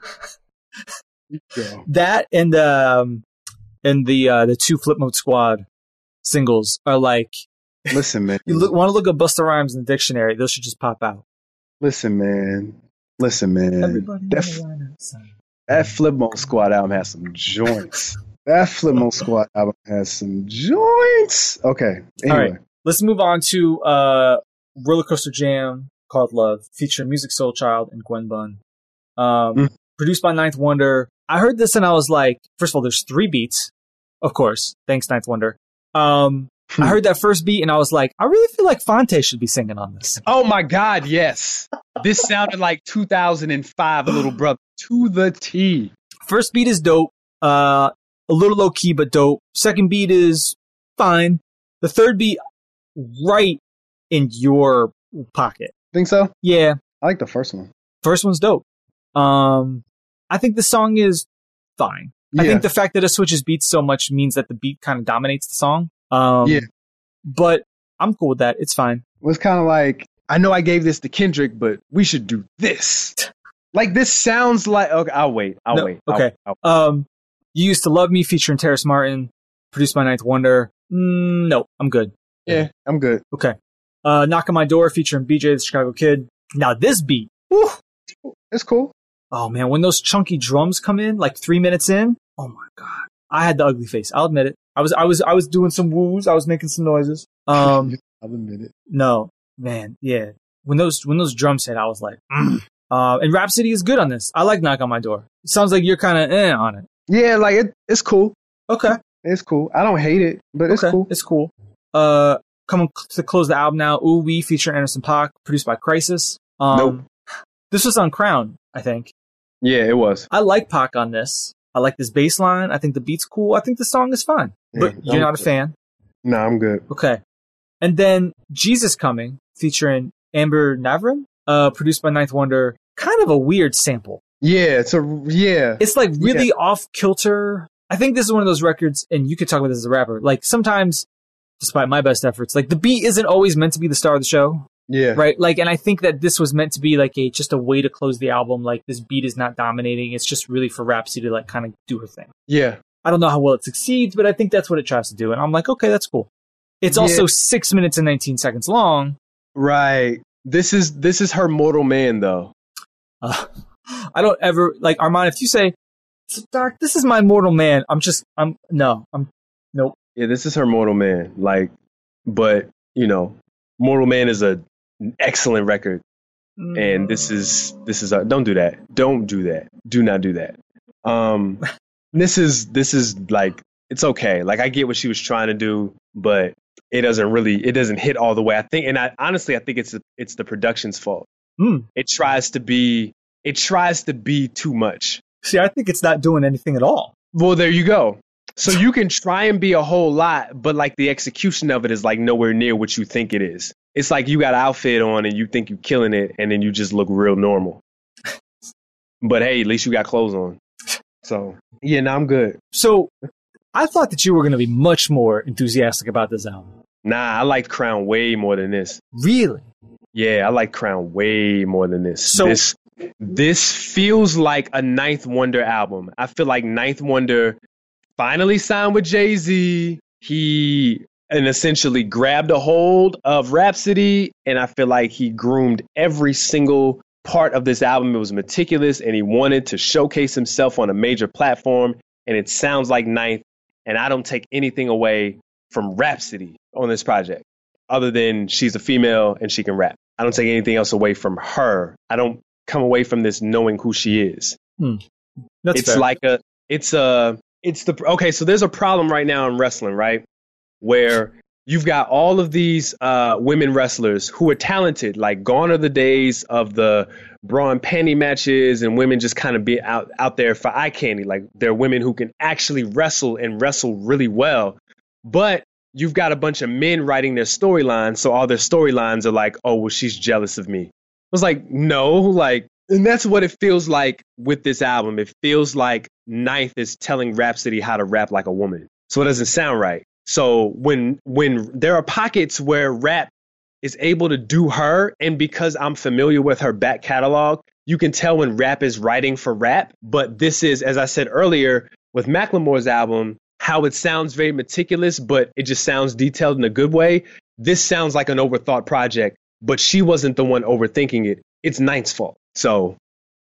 that and um and the uh the two flip mode squad singles are like listen man. you look, want to look at busta rhymes in the dictionary those should just pop out. Listen man. Listen man. Everybody that, f- that flip mode squad album has some joints. That flip mode squad album has some joints. Okay anyway. all right let's move on to uh roller coaster jam called love featuring Musiq Soulchild and gwen bunn. Um mm. produced by ninth wonder I heard this and I was like, first of all, there's three beats, of course. Thanks, Ninth Wonder. Um, I heard that first beat and I was like, I really feel like Phonte should be singing on this. Oh my God, yes. This sounded like 2005 Little Brother to the T. First beat is dope. Uh, a little low key, but dope. Second beat is fine. The third beat, right in your pocket. Think so? Yeah. I like the first one. First one's dope. Um, I think the song is fine. Yeah. I think the fact that it switches beats so much means that the beat kind of dominates the song. Um, yeah. But I'm cool with that. It's fine. It was kind of like, I know I gave this to Kendrick, but we should do this. (laughs) like this sounds like, okay, I'll wait. I'll no, wait. Okay. I'll, I'll, um, You Used to Love Me featuring Terrace Martin, produced by Ninth Wonder. Mm, no, I'm good. Yeah, I'm good. Okay. Uh, Knock on My Door featuring BJ the Chicago Kid. Now this beat. Whew, it's cool. Oh man, when those chunky drums come in, like three minutes in, oh my god, I had the ugly face. I'll admit it. I was, I was, I was doing some woos. I was making some noises. Um, (laughs) I'll admit it. No, man, yeah. When those, when those drums hit, I was like, mm. uh, and Rhapsody is good on this. I like Knock on My Door. It sounds like you're kind of eh on it. Yeah, like it, it's cool. Okay, it's cool. I don't hate it, but it's okay. cool. It's cool. Uh, coming to close the album now. OooWee feature Anderson .Paak, produced by Khrysis. Um, nope. This was on Crown, I think. Yeah, it was. I like Paak on this. I like this bass line. I think the beat's cool. I think the song is fine. Yeah, but you're I'm not good. a fan. No, I'm good. Okay. And then Jesus Coming, featuring Amber Navran, uh, produced by Ninth Wonder. Kind of a weird sample. Yeah, it's a yeah. It's like really yeah. off kilter. I think this is one of those records, and you could talk about this as a rapper. Like sometimes, despite my best efforts, like the beat isn't always meant to be the star of the show. Yeah. Right. Like, and I think that this was meant to be like a just a way to close the album. Like, this beat is not dominating. It's just really for Rapsody to like kind of do her thing. Yeah. I don't know how well it succeeds, but I think that's what it tries to do. And I'm like, okay, that's cool. It's yeah. also six minutes and 19 seconds long. Right. This is this is her mortal man, though. Uh, (laughs) I don't ever like Armand. If you say, "Doc, this is my mortal man," I'm just, I'm no, I'm nope. Yeah, this is her mortal man. Like, but you know, mortal man is a excellent record. And this is this is a, don't do that. Don't do that. Do not do that. Um (laughs) this is this is like it's okay. Like I get what she was trying to do, but it doesn't really it doesn't hit all the way. I think, and I honestly I think it's it's the production's fault. Mm. It tries to be it tries to be too much. See, I think it's not doing anything at all. Well, there you go. (laughs) So you can try and be a whole lot, but like the execution of it is like nowhere near what you think it is. It's like you got outfit on and you think you're killing it, and then you just look real normal. but hey, at least you got clothes on. So yeah, now I'm good. So I thought that you were going to be much more enthusiastic about this album. Nah, I liked Crown way more than this. Really? Yeah, I like Crown way more than this. So this this feels like a Ninth Wonder album. I feel like Ninth Wonder finally signed with Jay Z. He and essentially grabbed a hold of Rapsody, and I feel like he groomed every single part of this album. It was meticulous, and he wanted to showcase himself on a major platform. And it sounds like Ninth, and I don't take anything away from Rapsody on this project, other than she's a female and she can rap. I don't take anything else away from her. I don't come away from this knowing who she is. Hmm. That's it's fair. like a, it's a, it's the okay. So there's a problem right now in wrestling, right? Where you've got all of these uh, women wrestlers who are talented. Like gone are the days of the bra and panty matches and women just kind of be out out there for eye candy. Like they're women who can actually wrestle and wrestle really well. But you've got a bunch of men writing their storylines, so all their storylines are like, oh, well, she's jealous of me. I was like, no, like, and that's what it feels like with this album. It feels like Ninth is telling Rapsody how to rap like a woman. So it doesn't sound right. So when when there are pockets where rap is able to do her, and because I'm familiar with her back catalog, you can tell when rap is writing for rap. But this is, as I said earlier, with Macklemore's album, how it sounds very meticulous, but it just sounds detailed in a good way. This sounds like an overthought project, but she wasn't the one overthinking it. It's Ninth's fault. So,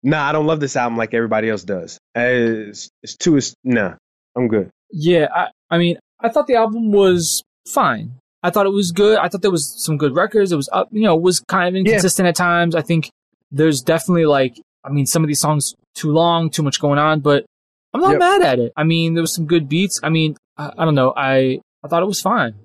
nah, I don't love this album like everybody else does. Uh, it's, it's too, it's, nah, I'm good. Yeah, I, I mean, I thought the album was fine. I thought it was good. I thought there was some good records. It was up, you know, it was kind of inconsistent at times. I think there's definitely like, I mean, some of these songs too long, too much going on, but I'm not Yep. mad at it. I mean, there was some good beats. I mean, I, I don't know. I I thought it was fine. It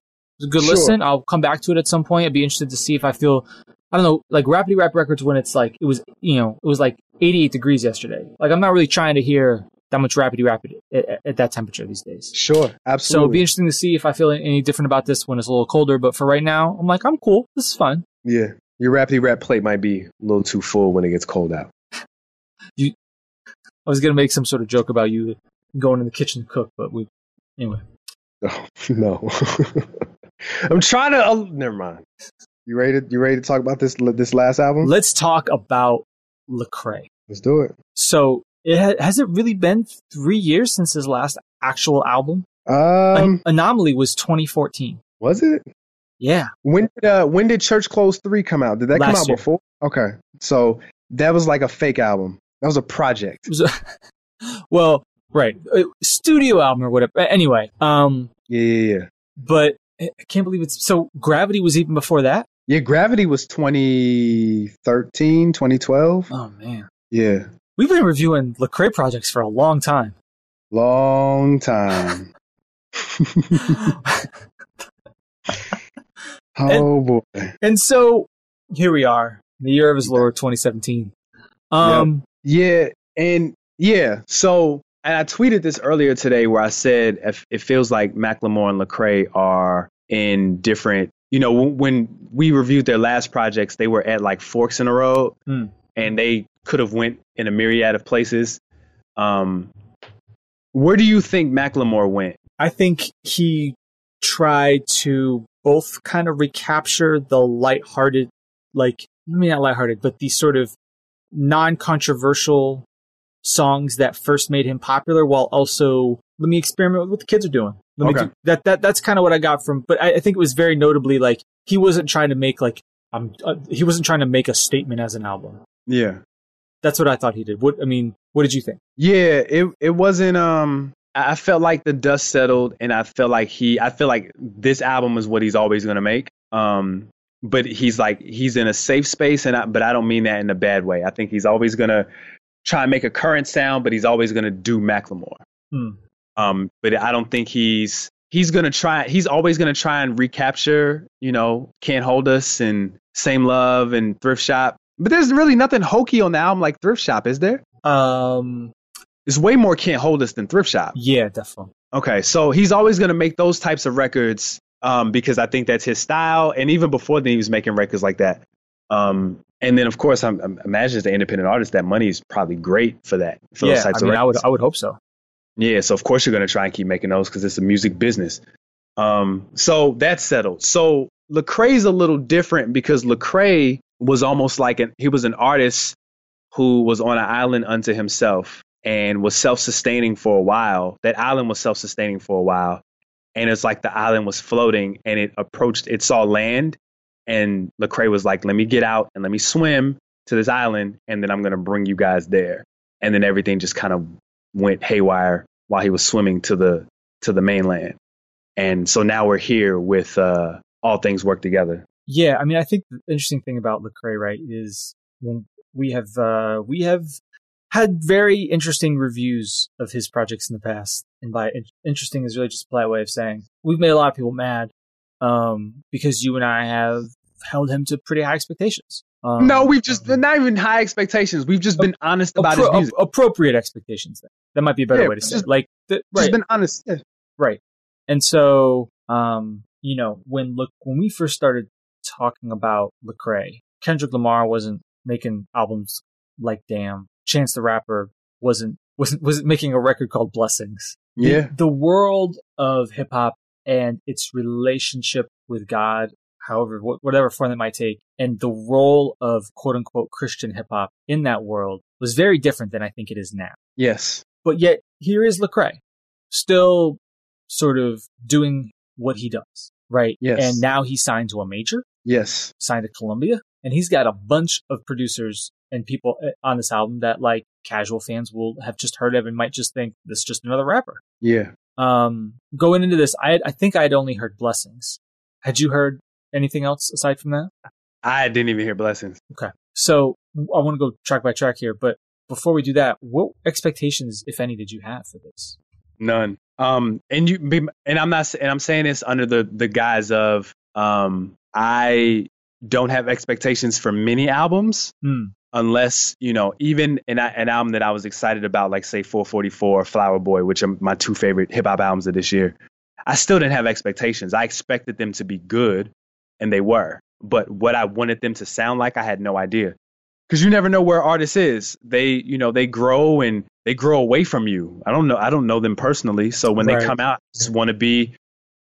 was a good Sure. listen. I'll come back to it at some point. I'd be interested to see if I feel, I don't know, like Rapidy Rap Records when it's like, it was, you know, it was like 88 degrees yesterday. Like, I'm not really trying to hear that much Rapidy Rapid at, at, at that temperature these days. Sure, absolutely. So absolutely. be interesting to see if I feel any different about this when it's a little colder. But for right now, I'm like, I'm cool. This is fine. Yeah. Your Rapty Rap plate might be a little too full when it gets cold out. (laughs) you, I was gonna make some sort of joke about you going in the kitchen to cook, but we anyway. (laughs) Oh, no. (laughs) I'm trying to, oh, never mind. you ready? To, you ready to talk about this this last album? Let's talk about Lecrae. Let's do it. So it ha- has it really been three years since his last actual album? An- Um, Anomaly was 2014. was it? Yeah, When did uh, when did Church Clothes three come out? Did that come out year. before? Okay, so that was like a fake album. That was a project. was (laughs) a, well, right, uh, studio album or whatever. Anyway, um, Yeah, yeah, yeah. but I can't believe it's so. Gravity was even before that. Yeah, Gravity was 2013, 2012. Oh man, Yeah, we've been reviewing Lecrae projects for a long time. long time. (laughs) oh boy. And so here we are, the year of his Lord 2017. Um, Yeah, and yeah, So, and I tweeted this earlier today where I said it feels like Macklemore and Lecrae are in different. You know, when, we reviewed their last projects, they were at like forks in a road, Hmm. and they could have went in a myriad of places. Um, where do you think Macklemore went? I think he tried to both kind of recapture the lighthearted, like, I mean, not lighthearted, but the sort of non-controversial songs that first made him popular while also let me experiment with what the kids are doing. Let me Okay. do, that, that, that's kind of what I got from, but I, I think it was very notably like, he wasn't trying to make like, um, uh, he wasn't trying to make a statement as an album. yeah, That's what I thought he did. What, I mean, what did you think? yeah. It it wasn't um. I felt like the dust settled, and I felt like he. I feel like this album is what he's always going to make. Um, but he's like he's in a safe space, and I, but I don't mean that in a bad way. I think he's always going to try and make a current sound, but he's always going to do Macklemore. Hmm. Um, but I don't think he's he's gonna try. He's always gonna try and recapture. You know, can't hold us and same love and thrift shop. But there's really nothing hokey on the album like thrift shop, is there? Um, it's way more can't hold us than thrift shop. Yeah, definitely. Okay, so he's always gonna make those types of records um, because I think that's his style. And even before then, he was making records like that. Um, and then, of course, I'm, I'm imagine as an independent artist, that money is probably great for that. For yeah, those types I mean, of I would, I would hope so. Yeah, so of course you're going to try and keep making those because it's a music business. Um, so that's settled. So Lecrae's a little different because Lecrae was almost like an he was an artist who was on an island unto himself and was self-sustaining for a while. That island was self-sustaining for a while, and it's like the island was floating and it approached, it saw land, and Lecrae was like, "Let me get out and let me swim to this island, and then I'm gonna bring you guys there." And then everything just kind of went haywire while he was swimming to the to the mainland. And so now we're here with uh, all things work together. Yeah, I mean, I think the interesting thing about Lecrae, right, is when we have uh, we have had very interesting reviews of his projects in the past, and by interesting is really just a polite way of saying we've made a lot of people mad um, because you and I have held him to pretty high expectations. Um, no, we've just um, not even high expectations. We've just been honest about appro- his music. Appropriate expectations. Then. That might be a better yeah, way to say it. Like, the, right. Just been honest. Yeah. Right. And so, um, you know, when look when we first started talking about Lecrae, Kendrick Lamar wasn't making albums like Damn. Chance the Rapper wasn't (laughs) wasn't wasn't making a record called Blessings. Yeah. The, the world of hip hop and its relationship with God, however whatever form that might take, and the role of quote unquote Christian hip hop in that world was very different than I think it is now. Yes. But yet here is Lecrae, still sort of doing what he does, right? Yes. And now he's signed to a major. Yes. Signed to Columbia, and he's got a bunch of producers and people eh, on this album that like casual fans will have just heard of and might just think this is just another rapper. Yeah. Um, going into this, I I think I'd only heard blessings. Had you heard anything else aside from that? I didn't even hear blessings. Okay. So I want to go track by track here, but before we do that, what expectations, if any, did you have for this? None. Um, and you, and I'm not, and I'm saying this under the the guise of, um, I don't have expectations for many albums. Mm. Unless you know, even an, an album that I was excited about, like say 444 or Flower Boy, which are my two favorite hip hop albums of this year, I still didn't have expectations. I expected them to be good, and they were. But what I wanted them to sound like, I had no idea because you never know where artists is. They, you know, they grow and they grow away from you. I don't know. I don't know them personally. So when right. they come out, I just want to be,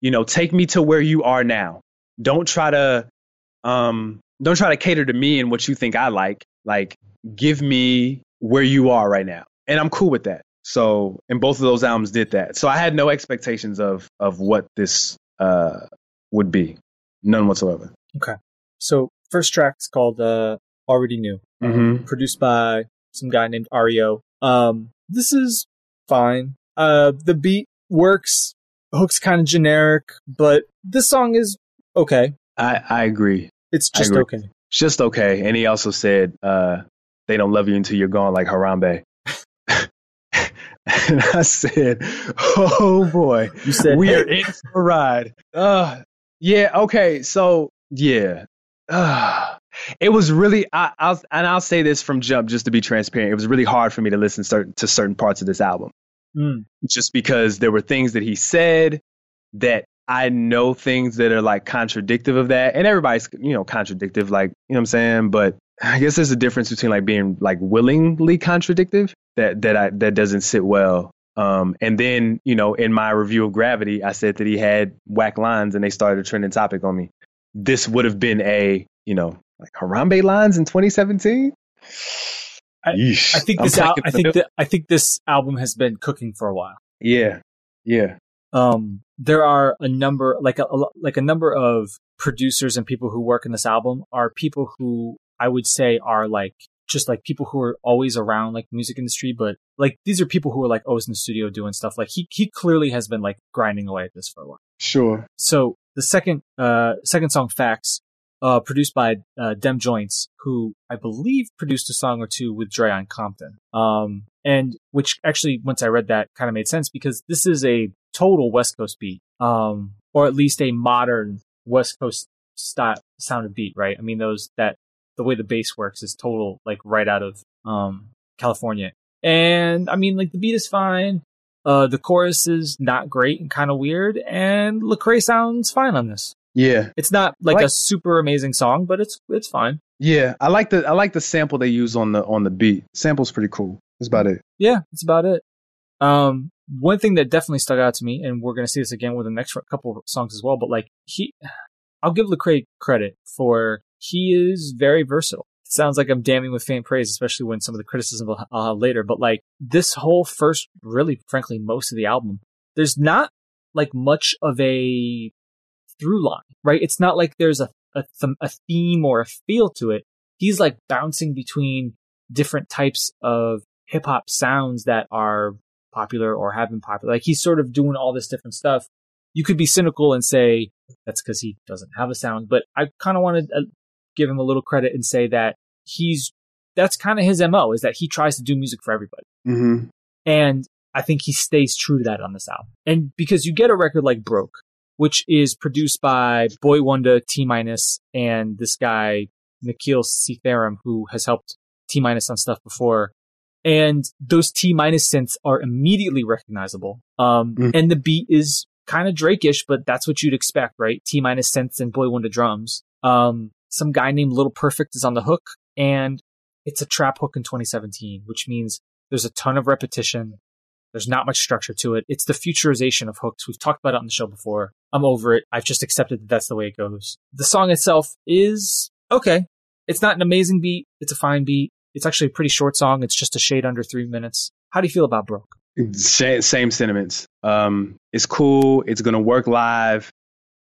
you know, take me to where you are now. Don't try to, um, don't try to cater to me and what you think I like. Like, give me where you are right now, and I'm cool with that. So, and both of those albums did that. So I had no expectations of of what this uh would be, none whatsoever. Okay. So first track is called uh already knew. Mm-hmm. produced by some guy named Ario. Um, this is fine. Uh, the beat works. Hook's kind of generic, but this song is okay. I, I agree. It's just agree. okay. It's just okay. And he also said, uh, they don't love you until you're gone like Harambe. (laughs) and I said, "Oh boy, you said we hey. are in for a ride." Uh, yeah, okay, so yeah, uh, it was really I, will and I'll say this from jump just to be transparent. It was really hard for me to listen certain, to certain parts of this album, mm. just because there were things that he said that I know things that are like contradictive of that, and everybody's you know contradictive, like you know what I'm saying. But I guess there's a difference between like being like willingly contradictive that that I that doesn't sit well. Um, and then you know in my review of Gravity, I said that he had whack lines, and they started a trending topic on me. This would have been a you know like Harambe lines in 2017. I, I think this al- I think that I think this album has been cooking for a while. Yeah, yeah. Um, there are a number like a, like a number of producers and people who work in this album are people who I would say are like just like people who are always around like music industry, but like these are people who are like always in the studio doing stuff. Like he he clearly has been like grinding away at this for a while. Sure. So the second uh second song, Facts, uh, produced by uh, Dem Jointz, who I believe produced a song or two with Dre on Compton. Um, and which actually, once I read that, kind of made sense because this is a total West Coast beat, um, or at least a modern West Coast style sound of beat, right? I mean, those that the way the bass works is total like right out of um, California. And I mean, like the beat is fine. Uh, the chorus is not great and kind of weird, and Lecrae sounds fine on this. Yeah, it's not like, like, a super amazing song, but it's it's fine. Yeah, I like the I like the sample they use on the on the beat. Sample's pretty cool. That's about it. Yeah, that's about it. Um, one thing that definitely stuck out to me, and we're gonna see this again with the next couple songs as well. But like he, I'll give Lecrae credit for he is very versatile. Sounds like I'm damning with faint praise, especially when some of the criticism I'll have later. But like this whole first, really, frankly, most of the album, there's not like much of a through line, right? It's not like there's a a, th- a theme or a feel to it. He's like bouncing between different types of hip hop sounds that are popular or have been popular. Like he's sort of doing all this different stuff. You could be cynical and say that's because he doesn't have a sound, but I kind of want to uh, give him a little credit and say that he's that's kind of his mo is that he tries to do music for everybody, mm-hmm. and I think he stays true to that on this album. And because you get a record like Broke, which is produced by Boi-1da, T Minus, and this guy Nikhil Seetharam, who has helped T Minus on stuff before. And those T minus synths are immediately recognizable. Um, mm. and the beat is kind of Drake-ish, but that's what you'd expect, right? T minus synths and Boi-1da drums. Um, some guy named Little Perfect is on the hook, and it's a trap hook in 2017, which means there's a ton of repetition. There's not much structure to it. It's the futurization of hooks. We've talked about it on the show before. I'm over it. I've just accepted that that's the way it goes. The song itself is okay. It's not an amazing beat. It's a fine beat. It's actually a pretty short song. It's just a shade under three minutes. How do you feel about Broke? Same, same sentiments. Um, it's cool. It's gonna work live.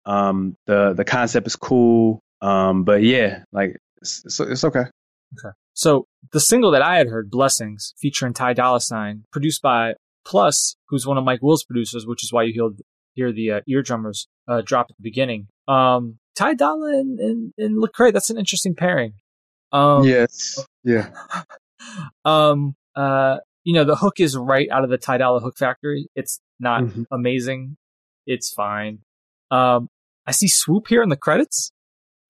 Um, the the concept is cool. Um, but yeah, like it's, it's, it's okay. Okay. So the single that I had heard, Blessings, featuring Ty Dolla Sign, produced by Plus, who's one of Mike Will's producers, which is why you hear the uh, eardrummers uh, drop at the beginning. Um, Ty Dolla and, and, and Lecrae, that's an interesting pairing. Um, yes. Yeah. (laughs) um, uh, you know, the hook is right out of the Ty Dolla Hook Factory. It's not mm-hmm. amazing. It's fine. Um, I see Swoop here in the credits.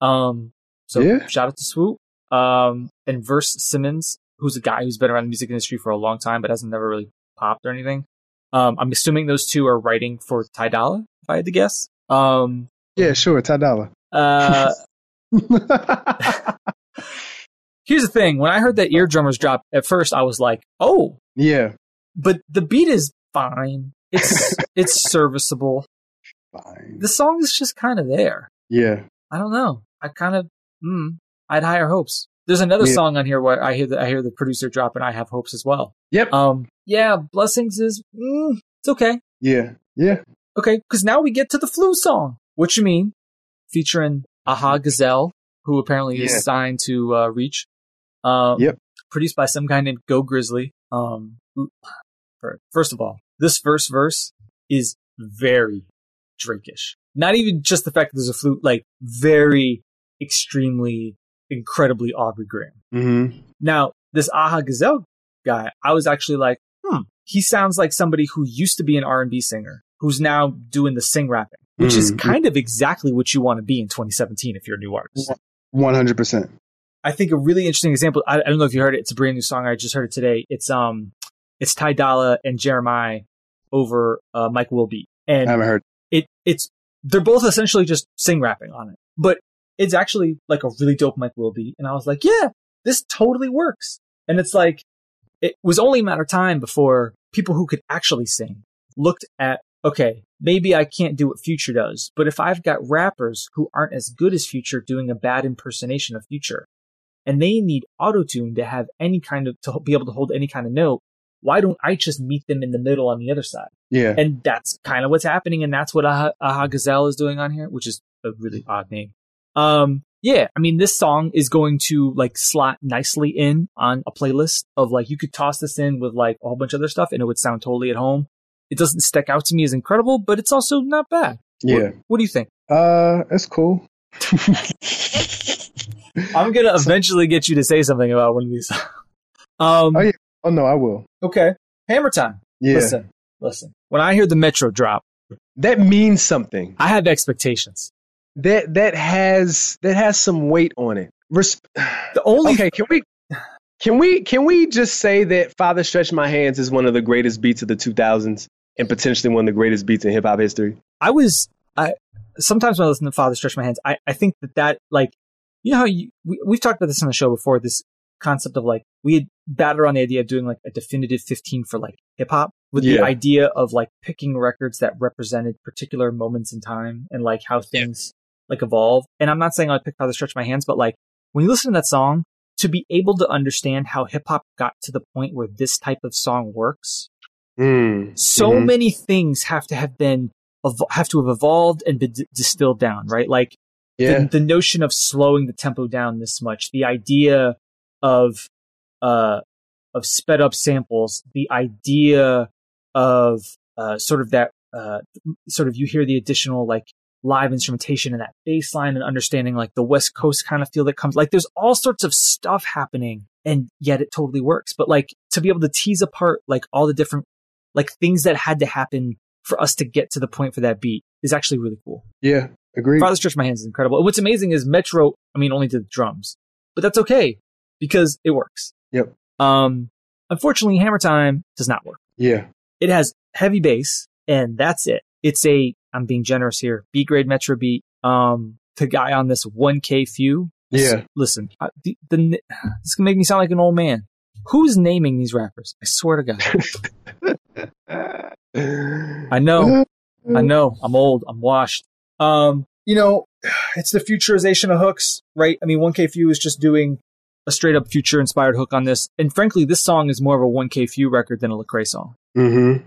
Um, so yeah. shout out to Swoop. Um, and Verse Simmons, who's a guy who's been around the music industry for a long time, but hasn't never really popped or anything. Um, I'm assuming those two are writing for Ty Dolla, if I had to guess. Um, yeah, sure, Ty Dolla. Uh, (laughs) (laughs) here's the thing: when I heard that eardrummers drop, at first I was like, "Oh, yeah," but the beat is fine. It's (laughs) it's serviceable. Fine. The song is just kind of there. Yeah. I don't know. I kind of, mm, I had higher hopes. There's another yeah. song on here where I hear the, I hear the producer drop and I have hopes as well. Yep. Um, yeah, Blessings is, mm, it's okay. Yeah. Yeah. Okay. Cause now we get to the flu song. What you mean? Featuring Aha Gazelle, who apparently is signed to, uh, Reach. Um, yep. Produced by some guy named Go Grizzly. Um, first of all, this verse verse is very Drakeish. Not even just the fact that there's a flute, like very extremely, incredibly Aubrey Graham. Mm-hmm. Now, this Aha Gazelle guy, I was actually like, hmm, he sounds like somebody who used to be an R&B singer who's now doing the sing rapping, which mm-hmm. is kind of exactly what you want to be in 2017 if you're a new artist. 100%. I think a really interesting example. I, I, don't know if you heard it. It's a brand new song. I just heard it today. It's um, it's Ty Dolla and Jeremih over uh, Mike Will beat. And I haven't heard. It it's they're both essentially just sing rapping on it, but it's actually like a really dope Mike Will beat. And I was like, yeah, this totally works. And it's like, it was only a matter of time before people who could actually sing looked at, okay, maybe I can't do what Future does, but if I've got rappers who aren't as good as Future doing a bad impersonation of Future, and they need autotune to have any kind of, to be able to hold any kind of note, why don't I just meet them in the middle on the other side? Yeah. And that's kind of what's happening. And that's what Aha, Aha Gazelle is doing on here, which is a really odd name. Um, yeah, I mean, this song is going to like slot nicely in on a playlist of like, you could toss this in with like a whole bunch of other stuff and it would sound totally at home. It doesn't stick out to me as incredible, but it's also not bad. Yeah. What, what do you think? Uh, it's cool. (laughs) (laughs) I'm gonna eventually get you to say something about one of these. (laughs) um, oh, yeah. oh no, I will. Okay, Hammer time. Yeah. Listen, listen. When I hear the Metro drop, that means something. I have expectations. That that has that has some weight on it. Resp- the only okay, can we can we can we just say that Father Stretch My Hands is one of the greatest beats of the 2000s and potentially one of the greatest beats in hip hop history? I was I sometimes when I listen to Father Stretch My Hands, I, I think that that like you know how you, we, we've talked about this on the show before. This concept of like we had batted on the idea of doing like a definitive 15 for like hip hop with yeah. the idea of like picking records that represented particular moments in time and like how things yeah. like evolve. And I'm not saying I picked Father Stretch My Hands, but like when you listen to that song, to be able to understand how hip hop got to the point where this type of song works, mm. so mm-hmm. many things have to have been have to have evolved and been d- distilled down, right? Like yeah. the, the notion of slowing the tempo down this much, the idea of uh of sped up samples, the idea of uh sort of that uh sort of you hear the additional like live instrumentation and that bass line and understanding like the West Coast kind of feel that comes like there's all sorts of stuff happening and yet it totally works. But like to be able to tease apart like all the different like things that had to happen for us to get to the point for that beat is actually really cool. Yeah, agreed. Father Stretch My Hands is incredible. And What's amazing is Metro, I mean, only did the drums, but that's okay because it works. Yep. Um, unfortunately, Hammer Time does not work. Yeah. It has heavy bass and that's it. It's a, I'm being generous here, B grade Metro beat. Um, the guy on this 1K Phew. Yeah. Listen, the, the, (sighs) this can make me sound like an old man. Who's naming these rappers? I swear to God. (laughs) I know. I know. I'm old. I'm washed. Um, you know, it's the futurization of hooks, right? I mean, 1K Phew is just doing a straight up future inspired hook on this. And frankly, this song is more of a 1K Phew record than a Lecrae song. Mm-hmm.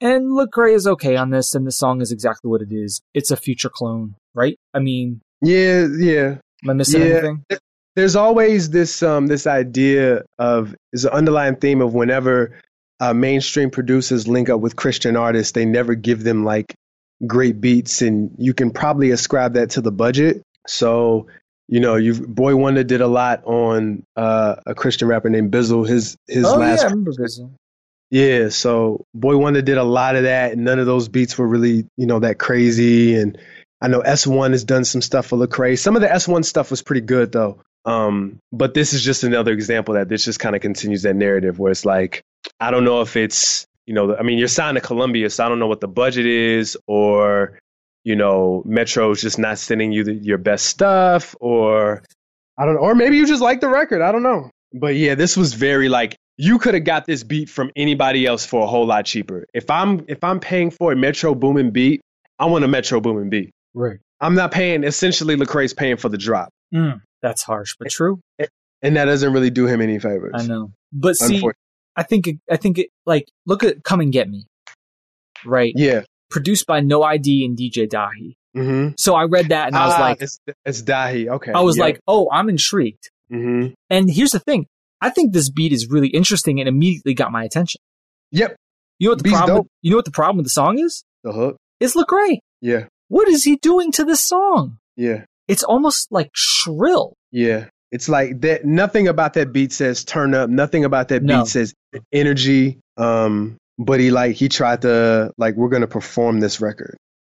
And Lecrae is okay on this, and the song is exactly what it is. It's a future clone, right? I mean, yeah, yeah. Am I missing yeah. anything? There's always this um this idea of is an underlying theme of whenever uh, mainstream producers link up with Christian artists, they never give them like great beats, and you can probably ascribe that to the budget. So you know, you Boy Wonder did a lot on uh, a Christian rapper named Bizzle. His his oh, last yeah, I remember Bizzle. Yeah, so Boy Wonder did a lot of that, and none of those beats were really, you know, that crazy. And I know S1 has done some stuff for Lecrae. Some of the S1 stuff was pretty good though. Um, but this is just another example that this just kind of continues that narrative where it's like, I don't know if it's, you know, I mean, you're signed to Columbia, so I don't know what the budget is, or, you know, Metro's just not sending you the, your best stuff, or I don't know, or maybe you just like the record. I don't know. But yeah, this was very like you could have got this beat from anybody else for a whole lot cheaper. If I'm if I'm paying for a Metro Boomin beat, I want a Metro Boomin beat. Right. I'm not paying. Essentially, Lecrae's paying for the drop. Mm, that's harsh, but true. And that doesn't really do him any favors. I know, but see, I think it, I think it like look at "Come and Get Me," right? Yeah. Produced by No ID and DJ Dahi. Mm-hmm. So I read that and I was ah, like, it's, it's Dahi. Okay. I was yeah. like, oh, I'm intrigued. Mm-hmm. And here's the thing. I think this beat is really interesting and immediately got my attention. Yep. You know what the Beat's problem? dope. you know what the problem with the song is? The hook. It's Lecrae. Yeah. What is he doing to this song? Yeah. It's almost like shrill. Yeah. It's like that. Nothing about that beat says turn up. Nothing about that No. beat says energy. Um, but he like he tried to like we're gonna perform this record,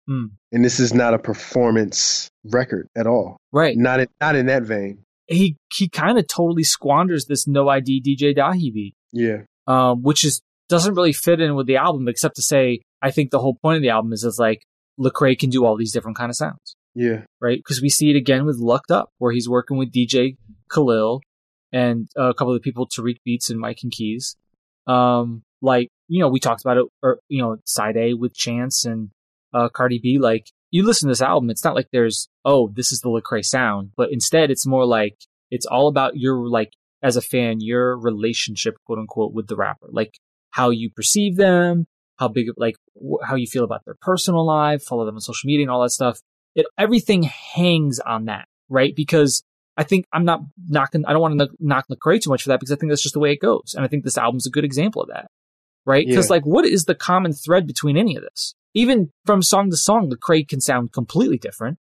Hmm. and this is not a performance record at all. Right. Not in, not in that vein. He he kind of totally squanders this no ID DJ Dahi beat, Yeah. um, which is doesn't really fit in with the album, except to say I think the whole point of the album is is like Lecrae can do all these different kind of sounds, Yeah. right? Because we see it again with Lucked Up, where he's working with DJ Khalil and a couple of people, Tariq Beats and Mike and Keys. Um, like you know, we talked about it, or you know, Side A with Chance and uh, Cardi B. Like you listen to this album, it's not like there's oh, this is the Lecrae sound, but instead it's more like it's all about your like as a fan, your relationship, quote unquote, with the rapper, like how you perceive them, how big, like wh- how you feel about their personal life, follow them on social media and all that stuff. It everything hangs on that, right? Because I think I'm not knocking. I don't want to knock Lecrae too much for that because I think that's just the way it goes, and I think this album's a good example of that, right? Because Yeah. like, what is the common thread between any of this? Even from song to song, Lecrae can sound completely different,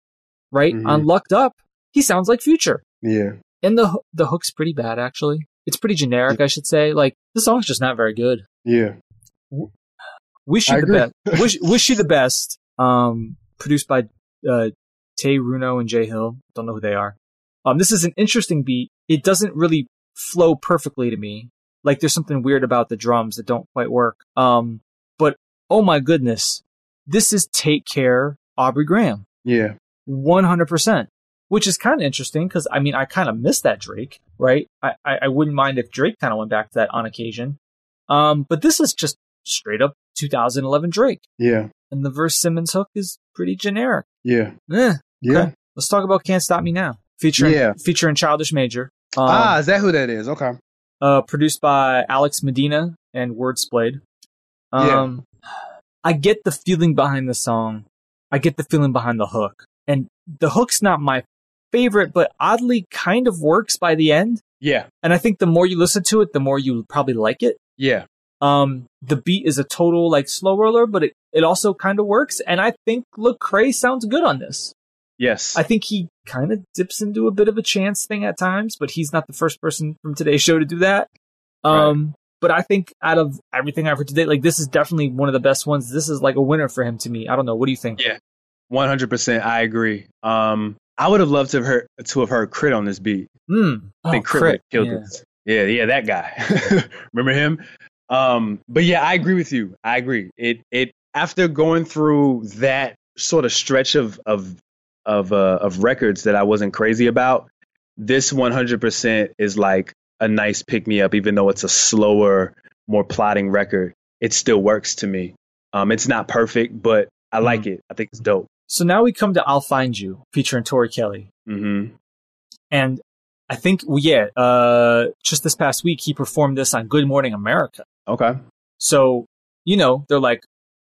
right? Mhm. On Lucked Up, he sounds like Future. Yeah. And the the hook's pretty bad actually. It's pretty generic, I should say. Like the song's just not very good. Yeah. Wish you I the agree. best. Wish wish you the best. Um, produced by uh, Tay Runo and Jay Hill. Don't know who they are. Um, this is an interesting beat. It doesn't really flow perfectly to me. Like there's something weird about the drums that don't quite work. Um, but oh my goodness, this is Take Care, Aubrey Graham. Yeah. 100%. Which is kind of interesting because I mean, I kind of miss that Drake, right? I, I, I wouldn't mind if Drake kind of went back to that on occasion. Um, but this is just straight up 2011 Drake. Yeah. And the verse Simmons hook is pretty generic. Yeah. Eh, Yeah. Okay. Let's talk about Can't Stop Me Now. Featuring, Yeah. featuring Childish Major. Um, ah, is that who that is? Okay. uh, produced by Alex Medina and Wordsplayed. Um, I get the feeling behind the song. I get the feeling behind the hook. And the hook's not my favorite, but oddly kind of works by the end. Yeah. And I think the more you listen to it, the more you probably like it. Yeah. Um, the beat is a total like slow roller, but it, it also kind of works. And I think Lecrae sounds good on this. Yes. I think he kind of dips into a bit of a chance thing at times, but he's not the first person from today's show to do that. Um, but I think out of everything I've heard today, like this is definitely one of the best ones. This is like a winner for him to me. I don't know. What do you think? Yeah. One hundred percent. I agree. Um, I would have loved to have heard to have heard Crit on this beat. Hmm. I think Oh, Crit, have killed yeah. this. Yeah, yeah, that guy. (laughs) Remember him? Um, but yeah, I agree with you. I agree. It it after going through that sort of stretch of of of uh, of records that I wasn't crazy about, this one hundred percent is like a nice pick me up, even though it's a slower, more plotting record. It still works to me. Um, it's not perfect, but I like it. I think it's dope. So now we come to "I'll Find You" featuring Tori Kelly, Mm-hmm. and I think well, yeah, uh, just this past week he performed this on Good Morning America. Okay. So, you know, they're like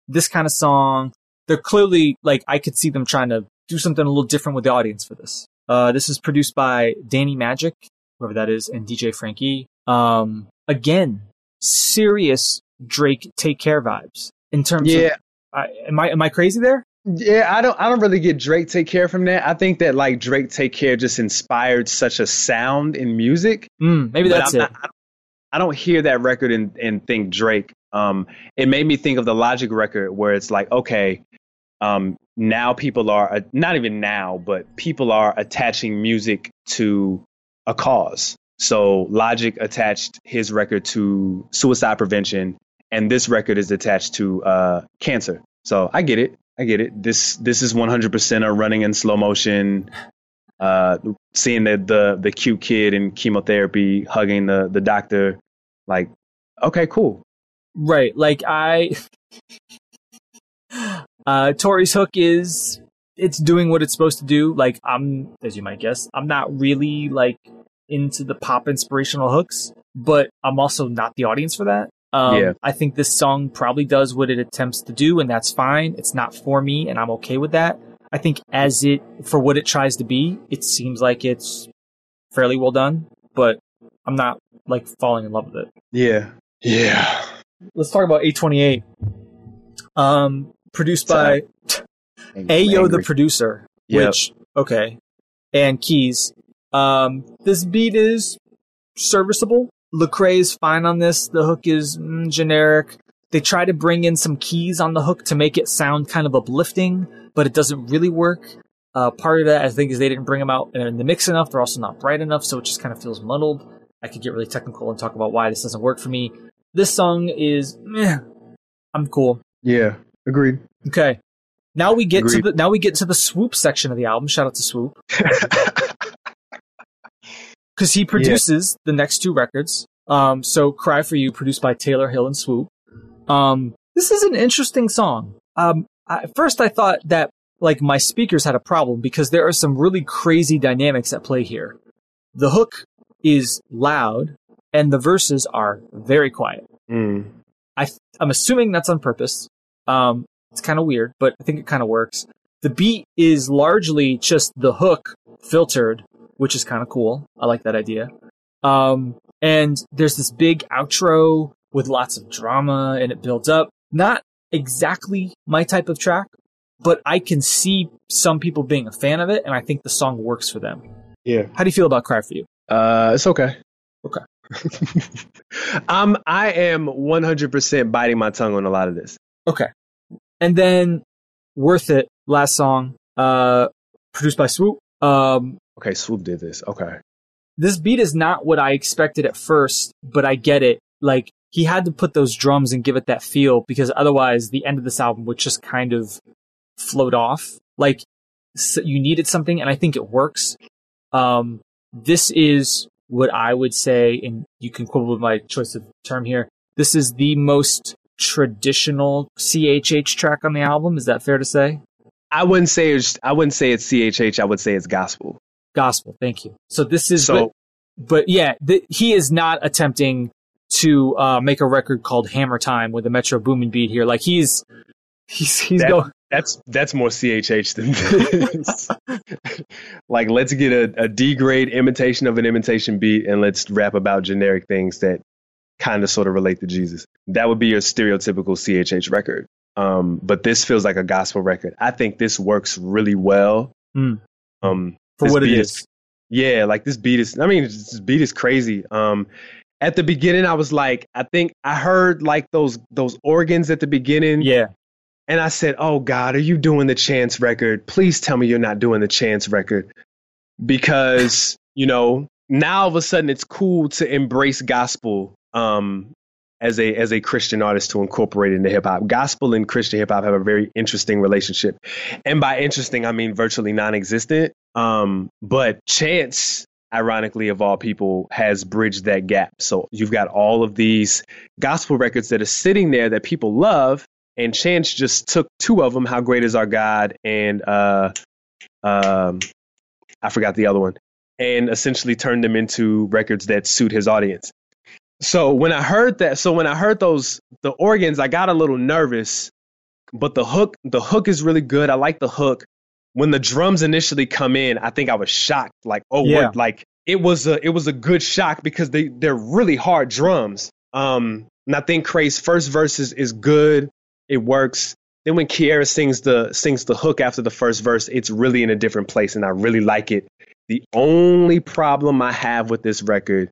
this kind of song. They're clearly like I could see them trying to do something a little different with the audience for this. Uh, this is produced by Danny Magic, whoever that is, and DJ Frankie. Um, again, serious Drake take care vibes in terms Yeah, of. I am I am I crazy there? Yeah, I don't I don't really get Drake take care from that. I think that like Drake take care just inspired such a sound in music. Mm, maybe that's it. not- I, don't, I don't hear that record and, and think Drake. Um, it made me think of the Logic record where it's like, okay, um, now people are uh, not even now, but people are attaching music to a cause. So Logic attached his record to suicide prevention, and this record is attached to uh, cancer. So I get it. I get it. This this is 100% a running in slow motion. Uh, seeing the, the the cute kid in chemotherapy hugging the the doctor, like, okay, cool. Right. Like I (laughs) uh Tori's hook is it's doing what it's supposed to do. Like I'm as you might guess, I'm not really like into the pop inspirational hooks, but I'm also not the audience for that. Um, Yeah. I think this song probably does what it attempts to do, and that's fine. It's not for me, and I'm okay with that. I think as it for what it tries to be, it seems like it's fairly well done, but I'm not like falling in love with it Yeah, yeah. let's talk about 828. Um, produced by Ayo the producer, Yep. which okay, and Keys. Um, this beat is serviceable. Lecrae is fine on this. The hook is mm, generic. They try to bring in some keys on the hook to make it sound kind of uplifting, but it doesn't really work. Uh, part of that, I think, is they didn't bring them out in the mix enough. They're also not bright enough, so it just kind of feels muddled. I could get really technical and talk about why this doesn't work for me. This song is, meh. I'm cool. Yeah, agreed. Okay. Now we get Agreed. to the now we get to the swoop section of the album. Shout out to Swoop (laughs) because he produces the next two records. Um, so "Cry for You," produced by Taylor Hill and Swoop. Um, this is an interesting song. Um, I, at first I thought that like my speakers had a problem because there are some really crazy dynamics at play here. The hook is loud and the verses are very quiet. Mm. I I'm assuming that's on purpose. Um, it's kind of weird, but I think it kind of works. The beat is largely just the hook filtered, which is kind of cool. I like that idea. Um, and there's this big outro with lots of drama and it builds up. Not exactly my type of track, but I can see some people being a fan of it, and I think the song works for them. Yeah. How do you feel about Cry for You? Uh, it's okay. Okay. I'm (laughs) I am 100% biting my tongue on a lot of this. Okay. And then Worth It, last song, uh, produced by Swoop. Um, okay, Swoop did this. Okay. This beat is not what I expected at first, but I get it. Like, he had to put those drums and give it that feel because otherwise the end of this album would just kind of float off. Like, so you needed something, and I think it works. Um, this is what I would say, and you can quibble with my choice of term here. This is the most traditional CHH track on the album. Is that fair to say? I wouldn't say it's I wouldn't say it's CHH. I would say it's gospel. Gospel. Thank you. So this is so, but, but yeah, the, he is not attempting to uh, make a record called Hammer Time with a Metro Boomin beat here. Like he's he's he's that, going. That's that's more CHH than this. (laughs) like let's get a, a D grade imitation of an imitation beat and let's rap about generic things that kind of sort of relate to Jesus. That would be your stereotypical CHH record. Um, but this feels like a gospel record. I think this works really well. Mm. Um, for what it is. is. Yeah, like this beat is. I mean, this beat is crazy. Um, at the beginning, I was like, I think I heard like those those organs at the beginning. Yeah. And I said, "Oh God, are you doing the Chance record? Please tell me you're not doing the Chance record." Because, you know, now all of a sudden it's cool to embrace gospel um, as a as a Christian artist to incorporate into hip hop. Gospel and Christian hip hop have a very interesting relationship, and by interesting I mean virtually non-existent. Um, but Chance, ironically of all people, has bridged that gap. So you've got all of these gospel records that are sitting there that people love, and Chance just took two of them. How great is our God and uh, um, I forgot the other one, and essentially turned them into records that suit his audience. So when I heard that, so when I heard those the organs, I got a little nervous. But the hook, the hook is really good. I like the hook. When the drums initially come in, I think I was shocked. Like, oh, yeah. what? Like it was a it was a good shock because they they're really hard drums. Um, and I think Crae's first verse is, is good. It works. Then when Kiara sings the sings the hook after the first verse, it's really in a different place, and I really like it. The only problem I have with this record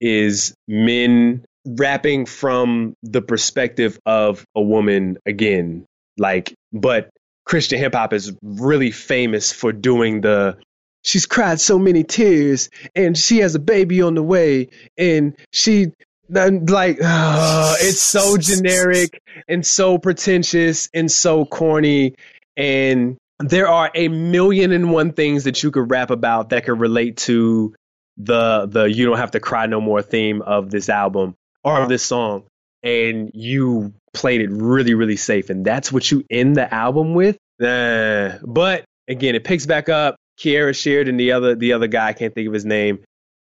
is men rapping from the perspective of a woman again. Like, but Christian hip hop is really famous for doing the she's cried so many tears and she has a baby on the way and she like uh, it's so generic and so pretentious and so corny and there are a million and one things that you could rap about that could relate to the the you don't have to cry no more theme of this album or of this song. And you played it really really safe. And that's what you end the album with? But again it picks back up. Kiara Sheard and the other the other guy I can't think of his name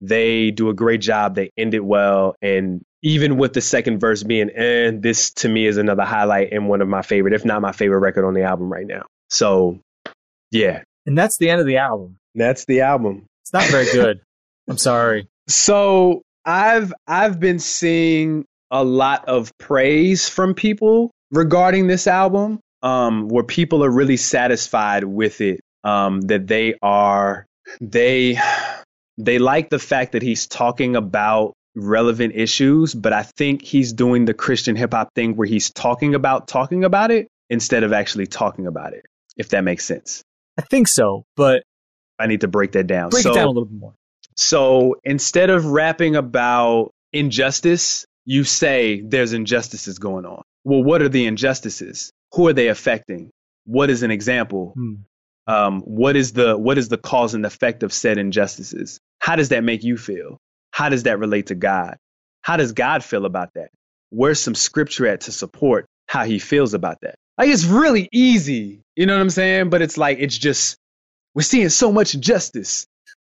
they do a great job. They end it well. And even with the second verse being and eh, this to me is another highlight and one of my favorite if not my favorite record on the album right now. So yeah. And that's the end of the album. That's the album. It's not very good (laughs) I'm sorry. So I've I've been seeing a lot of praise from people regarding this album, um, where people are really satisfied with it. Um, that they are they they like the fact that he's talking about relevant issues, but I think he's doing the Christian hip hop thing where he's talking about talking about it instead of actually talking about it. If that makes sense. I think so, but I need to break that down. Break so, it down a little bit more. So instead of rapping about injustice, you say there's injustices going on. Well, what are the injustices? Who are they affecting? What is an example? Hmm. Um, what is the what is the cause and effect of said injustices? How does that make you feel? How does that relate to God? How does God feel about that? Where's some scripture at to support how he feels about that? Like it's really easy, you know what I'm saying? But it's like it's just we're seeing so much injustice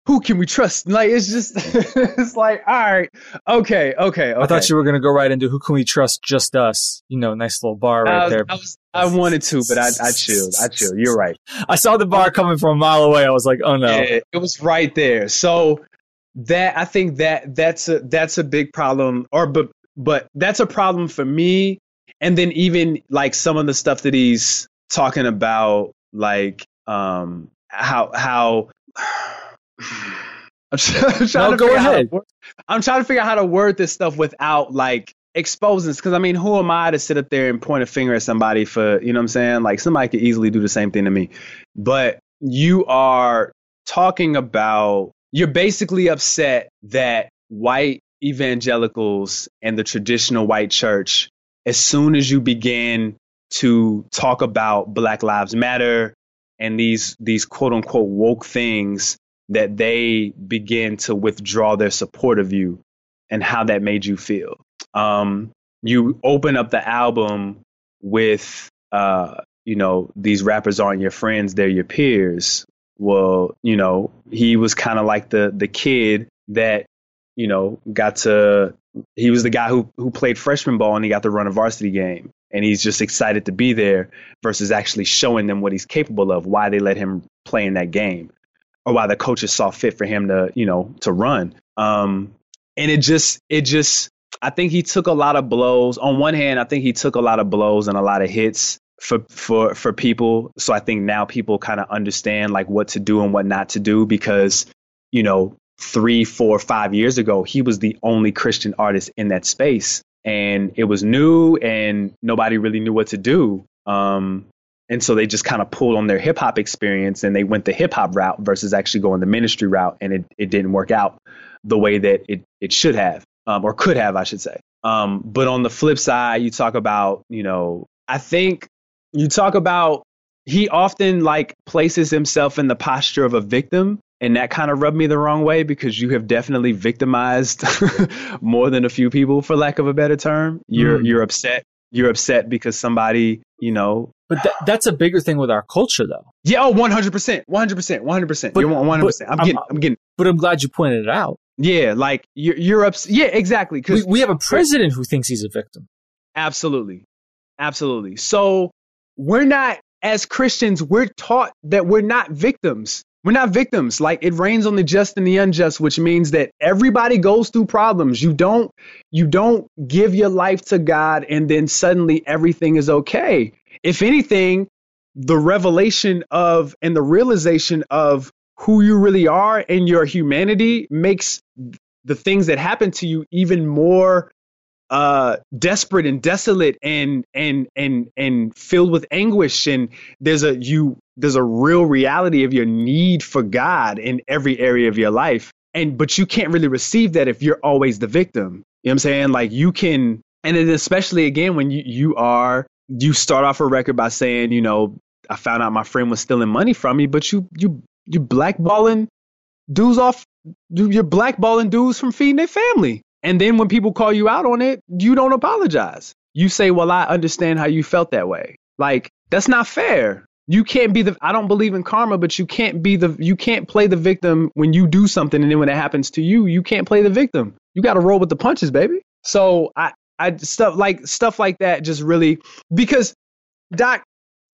who can we trust? (laughs) Like it's just (laughs) it's like all right, okay, okay, okay. I thought you were gonna go right into who can we trust? Just us. You know, nice little bar right I was, there. I, was, I wanted to, but I, I chilled. I chilled. You're right. I saw the bar coming from a mile away. I was like, oh no, yeah, it was right there. So that I think that that's a that's a big problem, or but but that's a problem for me. And then even like some of the stuff that he's talking about like um how how (laughs) I'm, trying no, to go ahead. To, I'm trying to figure out how to word this stuff without like exposing this because I mean, who am I to sit up there and point a finger at somebody for you know what I'm saying? Like somebody could easily do the same thing to me, but you are talking about you're basically upset that white evangelicals and the traditional white church, as soon as you begin to talk about Black Lives Matter and these these quote unquote woke things, that they begin to withdraw their support of you and how that made you feel. Um, you open up the album with uh, you know, these rappers aren't your friends, they're your peers. Well, you know, he was kind of like the the kid that you know, got to he was the guy who who played freshman ball and he got to run a varsity game. And he's just excited to be there versus actually showing them what he's capable of, why they let him play in that game. Or why the coaches saw fit for him to, you know, to run. Um, and it just it just I think he took a lot of blows. On one hand, I think he took a lot of blows and a lot of hits for for for people. So I think now people kind of understand like what to do and what not to do because you know three, four, five years ago, he was the only Christian artist in that space. And it was new and nobody really knew what to do. Um, and so they just kind of pulled on their hip hop experience and they went the hip hop route versus actually going the ministry route. And it, it didn't work out the way that it, it should have, um, or could have, I should say. Um, but on the flip side, you talk about, you know, I think you talk about he often like places himself in the posture of a victim and that kind of rubbed me the wrong way because you have definitely victimized (laughs) more than a few people for lack of a better term you're mm. you're upset you're upset because somebody you know but th- that's a bigger thing with our culture though. Yeah oh 100% 100% 100% but, you're 100% I'm, I'm getting i'm getting but i'm glad you pointed it out. Yeah like you're, you're upset yeah exactly because we, we have a president who thinks he's a victim. Absolutely. Absolutely. So we're not as christians we're taught that we're not victims. We're not victims. Like it rains on the just and the unjust, which means that everybody goes through problems. You don't you don't give your life to God and then suddenly everything is okay. If anything, the revelation of and the realization of who you really are and your humanity makes the things that happen to you even more uh, desperate and desolate and and and and filled with anguish. And there's a you there's a real reality of your need for God in every area of your life. And but you can't really receive that if you're always the victim. You know what I'm saying? Like you can and then especially again when you you are you start off a record by saying you know I found out my friend was stealing money from me but you you you blackballing dudes off you're blackballing dudes from feeding their family and then when people call you out on it, you don't apologize. You say, well, I understand how you felt that way. Like, that's not fair. You can't be the, I don't believe in karma, but you can't be the, you can't play the victim when you do something. And then when it happens to you, you can't play the victim. You got to roll with the punches, baby. So I, I, stuff like, stuff like that just really, because Doc,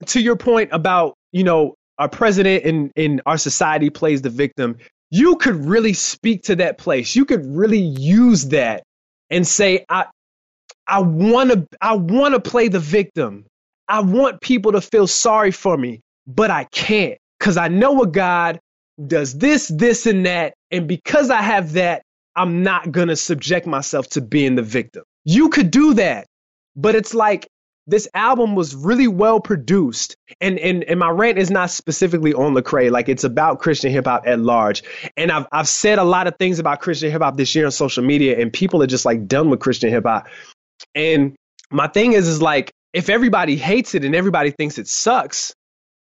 to your point about, you know, our president and in our society plays the victim you could really speak to that place. You could really use that and say, I, I want to, I want to play the victim. I want people to feel sorry for me, but I can't because I know a God does this, this, and that. And because I have that, I'm not to subject myself to being the victim. You could do that, but it's like this album was really well produced. And and and my rant is not specifically on Lecrae, like it's about Christian hip hop at large. And I've I've said a lot of things about Christian hip hop this year on social media, and people are just like done with Christian hip hop. And my thing is is like if everybody hates it and everybody thinks it sucks,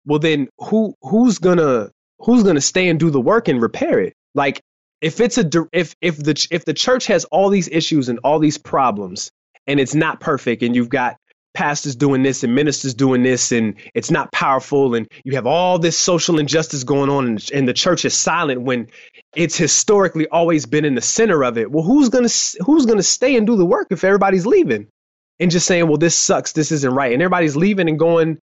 well then who who's gonna who's gonna stay and do the work and repair it? Like if it's a if if the if the church has all these issues and all these problems and it's not perfect and you've got pastors doing this and ministers doing this and it's not powerful and you have all this social injustice going on and, and the church is silent when it's historically always been in the center of it well who's going to who's going to stay and do the work if everybody's leaving? And just saying well this sucks this isn't right and everybody's leaving and going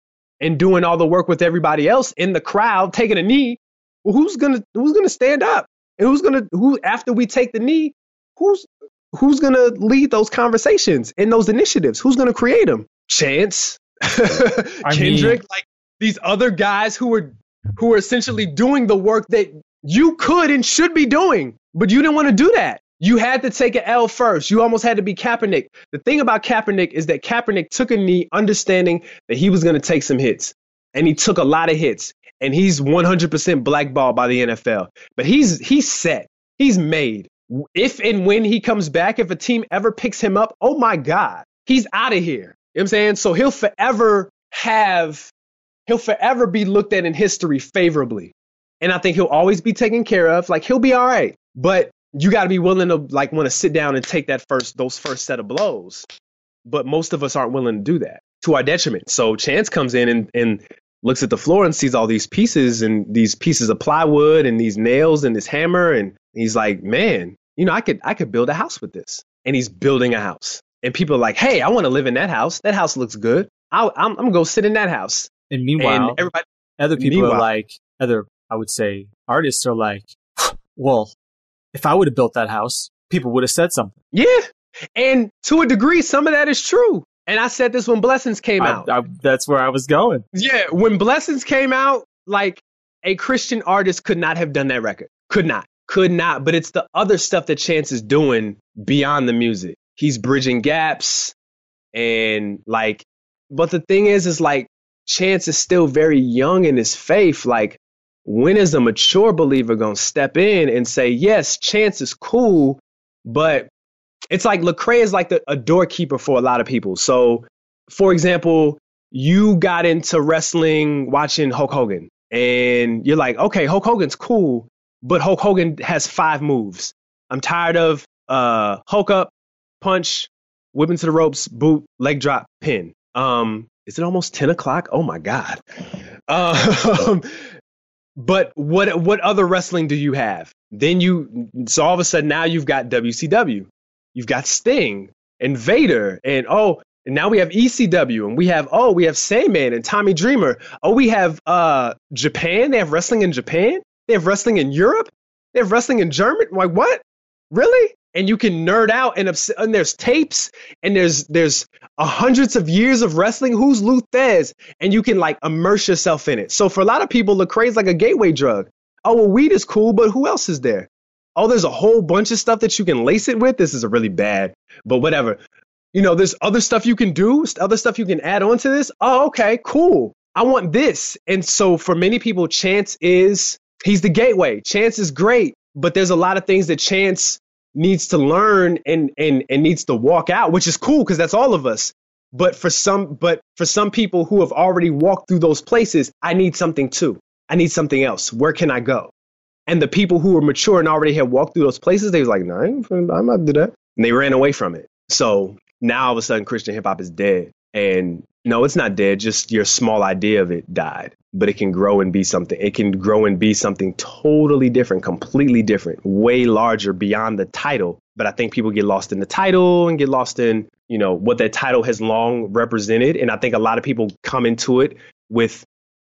and doing all the work with everybody else in the crowd taking a knee well who's going to who's going to stand up and who's to who after we take the knee who's who's to lead those conversations and those initiatives who's to create them Chance, (laughs) Kendrick. Mean, like these other guys who were who were essentially doing the work that you could and should be doing, but you didn't want to do that. You had to take an L first. You almost had to be Kaepernick. The thing about Kaepernick is that Kaepernick took a knee understanding that he was going to take some hits. And he took a lot of hits. And he's 100% blackballed by the NFL. But he's he's set. He's made. If and when he comes back, if a team ever picks him up, oh my God, he's out of here. You know what I'm saying? So he'll forever have, he'll forever be looked at in history favorably. And I think he'll always be taken care of. Like he'll be all right. But you got to be willing to like want to sit down and take that first those first set of blows but most of us aren't willing to do that to our detriment so chance comes in and, and looks at the floor and sees all these pieces and these pieces of plywood and these nails and this hammer and he's like man you know i could i could build a house with this and he's building a house and people are like hey i want to live in that house that house looks good i am I'm, I'm gonna go sit in that house and meanwhile and everybody other people meanwhile, are like other i would say artists are like well if I would have built that house, people would have said something. Yeah. And to a degree, some of that is true. And I said this when Blessings came I, out. I, that's where I was going. Yeah. When Blessings came out, like a Christian artist could not have done that record. Could not. Could not. But it's the other stuff that Chance is doing beyond the music. He's bridging gaps and like, but the thing is, is like, Chance is still very young in his faith. Like, when is a mature believer going to step in and say, yes, chance is cool, but it's like Lecrae is like the, a doorkeeper for a lot of people. So, for example, you got into wrestling watching Hulk Hogan, and you're like, okay, Hulk Hogan's cool, but Hulk Hogan has five moves. I'm tired of uh, Hulk up, punch, whip into the ropes, boot, leg drop, pin. Um, is it almost 10 o'clock? Oh my God. Uh, (laughs) But what what other wrestling do you have? Then you so all of a sudden now you've got WCW, you've got Sting and Vader, and oh, and now we have ECW, and we have oh we have Sandman and Tommy Dreamer. Oh, we have uh Japan. They have wrestling in Japan. They have wrestling in Europe. They have wrestling in German. Like what? Really? and you can nerd out and, and there's tapes and there's there's hundreds of years of wrestling. Who's Lou Thesz? And you can like immerse yourself in it. So for a lot of people, Lecrae is like a gateway drug. Oh well, weed is cool, but who else is there? Oh, there's a whole bunch of stuff that you can lace it with. This is a really bad, but whatever. You know, there's other stuff you can do, other stuff you can add on to this. Oh, okay, cool. I want this. And so for many people, Chance is he's the gateway. Chance is great, but there's a lot of things that Chance needs to learn and and and needs to walk out, which is cool because that's all of us. But for some but for some people who have already walked through those places, I need something too. I need something else. Where can I go? And the people who were mature and already had walked through those places, they was like, no, I'm not do that. And they ran away from it. So now all of a sudden Christian hip hop is dead. And no, it's not dead. Just your small idea of it died, but it can grow and be something. It can grow and be something totally different, completely different, way larger beyond the title. But I think people get lost in the title and get lost in, you know, what that title has long represented. And I think a lot of people come into it with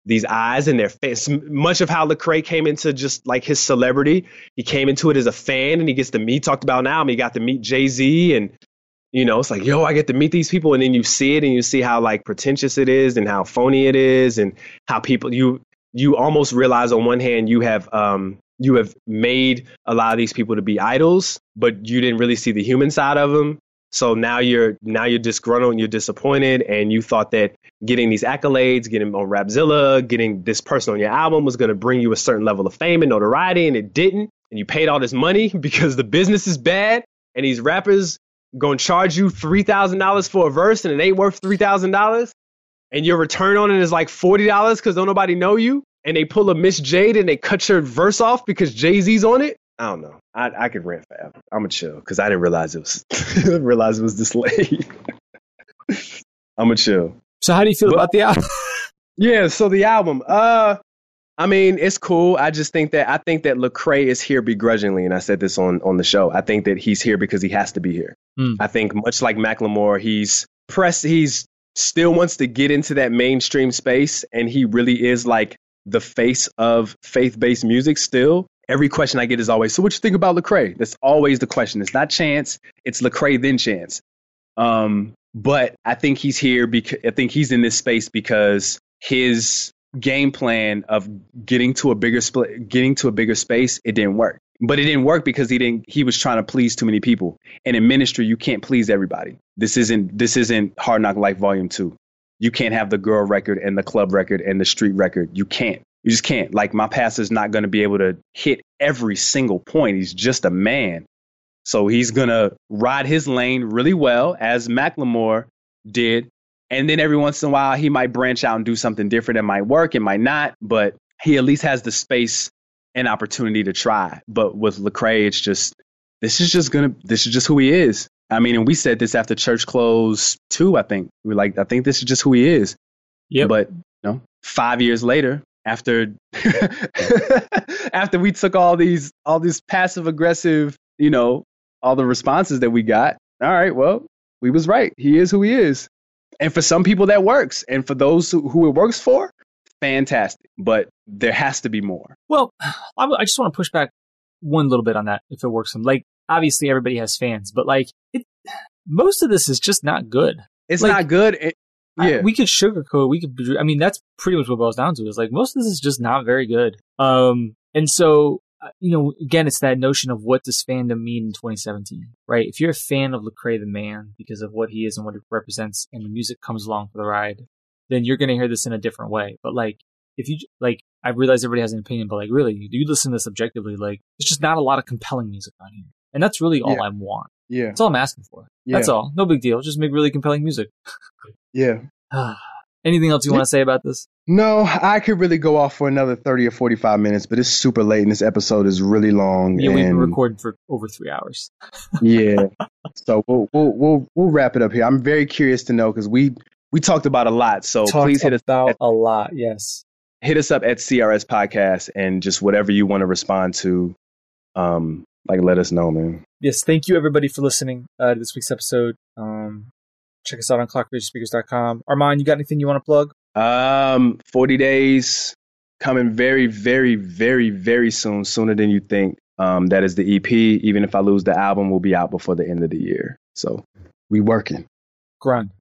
these eyes in their face. Much of how Lecrae came into just like his celebrity, he came into it as a fan, and he gets to meet. Talked about now, he got to meet Jay Z and you know, it's like, yo, I get to meet these people. And then you see it and you see how like pretentious it is and how phony it is and how people you you almost realize on one hand you have um you have made a lot of these people to be idols, but you didn't really see the human side of them. So now you're now you're disgruntled and you're disappointed, and you thought that getting these accolades, getting on Rapzilla, getting this person on your album was going to bring you a certain level of fame and notoriety, and it didn't. And you paid all this money (laughs) because the business is bad, and these rappers going to charge you $3,000 for a verse and it ain't worth $3,000 and your return on it is like $40 because don't nobody know you and they pull a Miss Jade and they cut your verse off because Jay-Z's on it. I don't know. I, I could rant forever. I'm a chill because I didn't realize it was (laughs) realize it was this late. (laughs) I'm a chill. So how do you feel but, about the album? (laughs) yeah, so the album. Uh I mean, it's cool. I just think that I think that Lecrae is here begrudgingly, and I said this on on the show. I think that he's here because he has to be here. Mm. I think much like Macklemore, he's press. He's still wants to get into that mainstream space, and he really is like the face of faith based music. Still, every question I get is always, "So what you think about Lecrae?" That's always the question. It's not Chance. It's Lecrae then Chance. Um, but I think he's here because I think he's in this space because his game plan of getting to a bigger split, getting to a bigger space, it didn't work. But it didn't work because he didn't. He was trying to please too many people. And in ministry, you can't please everybody. This isn't. This isn't Hard Knock Life Volume Two. You can't have the girl record and the club record and the street record. You can't. You just can't. Like my pastor's not going to be able to hit every single point. He's just a man. So he's going to ride his lane really well, as Macklemore did. And then every once in a while, he might branch out and do something different. It might work, it might not, but he at least has the space and opportunity to try. But with Lecrae, it's just, this is just going to, this is just who he is. I mean, and we said this after Church Clothes too, I think. We are like, I think this is just who he is. Yeah. But, you know, five years later, after (laughs) after we took all these all these passive aggressive, you know, all the responses that we got. All right, well, we was right. He is who he is. And for some people that works. And for those who, who it works for, fantastic. But there has to be more. Well, I, I just want to push back one little bit on that if it works. Like, obviously everybody has fans, but like, it, most of this is just not good. It's like, not good. Yeah. I, we could sugarcoat. We could. I mean, that's pretty much what boils down to. Is like most of this is just not very good. Um, and so uh, you know, again, it's that notion of what does fandom mean in 2017, right? If you're a fan of Lecrae the man because of what he is and what he represents, and the music comes along for the ride, then you're gonna hear this in a different way. But like, if you like, I realize everybody has an opinion, but like, really, you listen to this objectively, like, there's just not a lot of compelling music on here, and that's really all yeah. I want. Yeah, that's all I'm asking for. Yeah. That's all. No big deal. Just make really compelling music. (laughs) yeah. Anything else you want to say about this? No, I could really go off for another 30 or 45 minutes, but it's super late and this episode is really long. Yeah, and... we've been recording for over three hours. (laughs) yeah. So we'll, we'll, we'll, we'll wrap it up here. I'm very curious to know because we, we talked about a lot. So talked please hit us about at, a lot. Yes. Hit us up at CRS Podcast and just whatever you want to respond to. Um, like let us know, man. Yes, thank you everybody for listening uh, to this week's episode. Um, check us out on clockradiospeakers.com. Armand, you got anything you want to plug? Um, 40 days coming very, very, very, very soon, sooner than you think. Um, that is the EP. Even if I lose the album, will be out before the end of the year. So we working. Grind.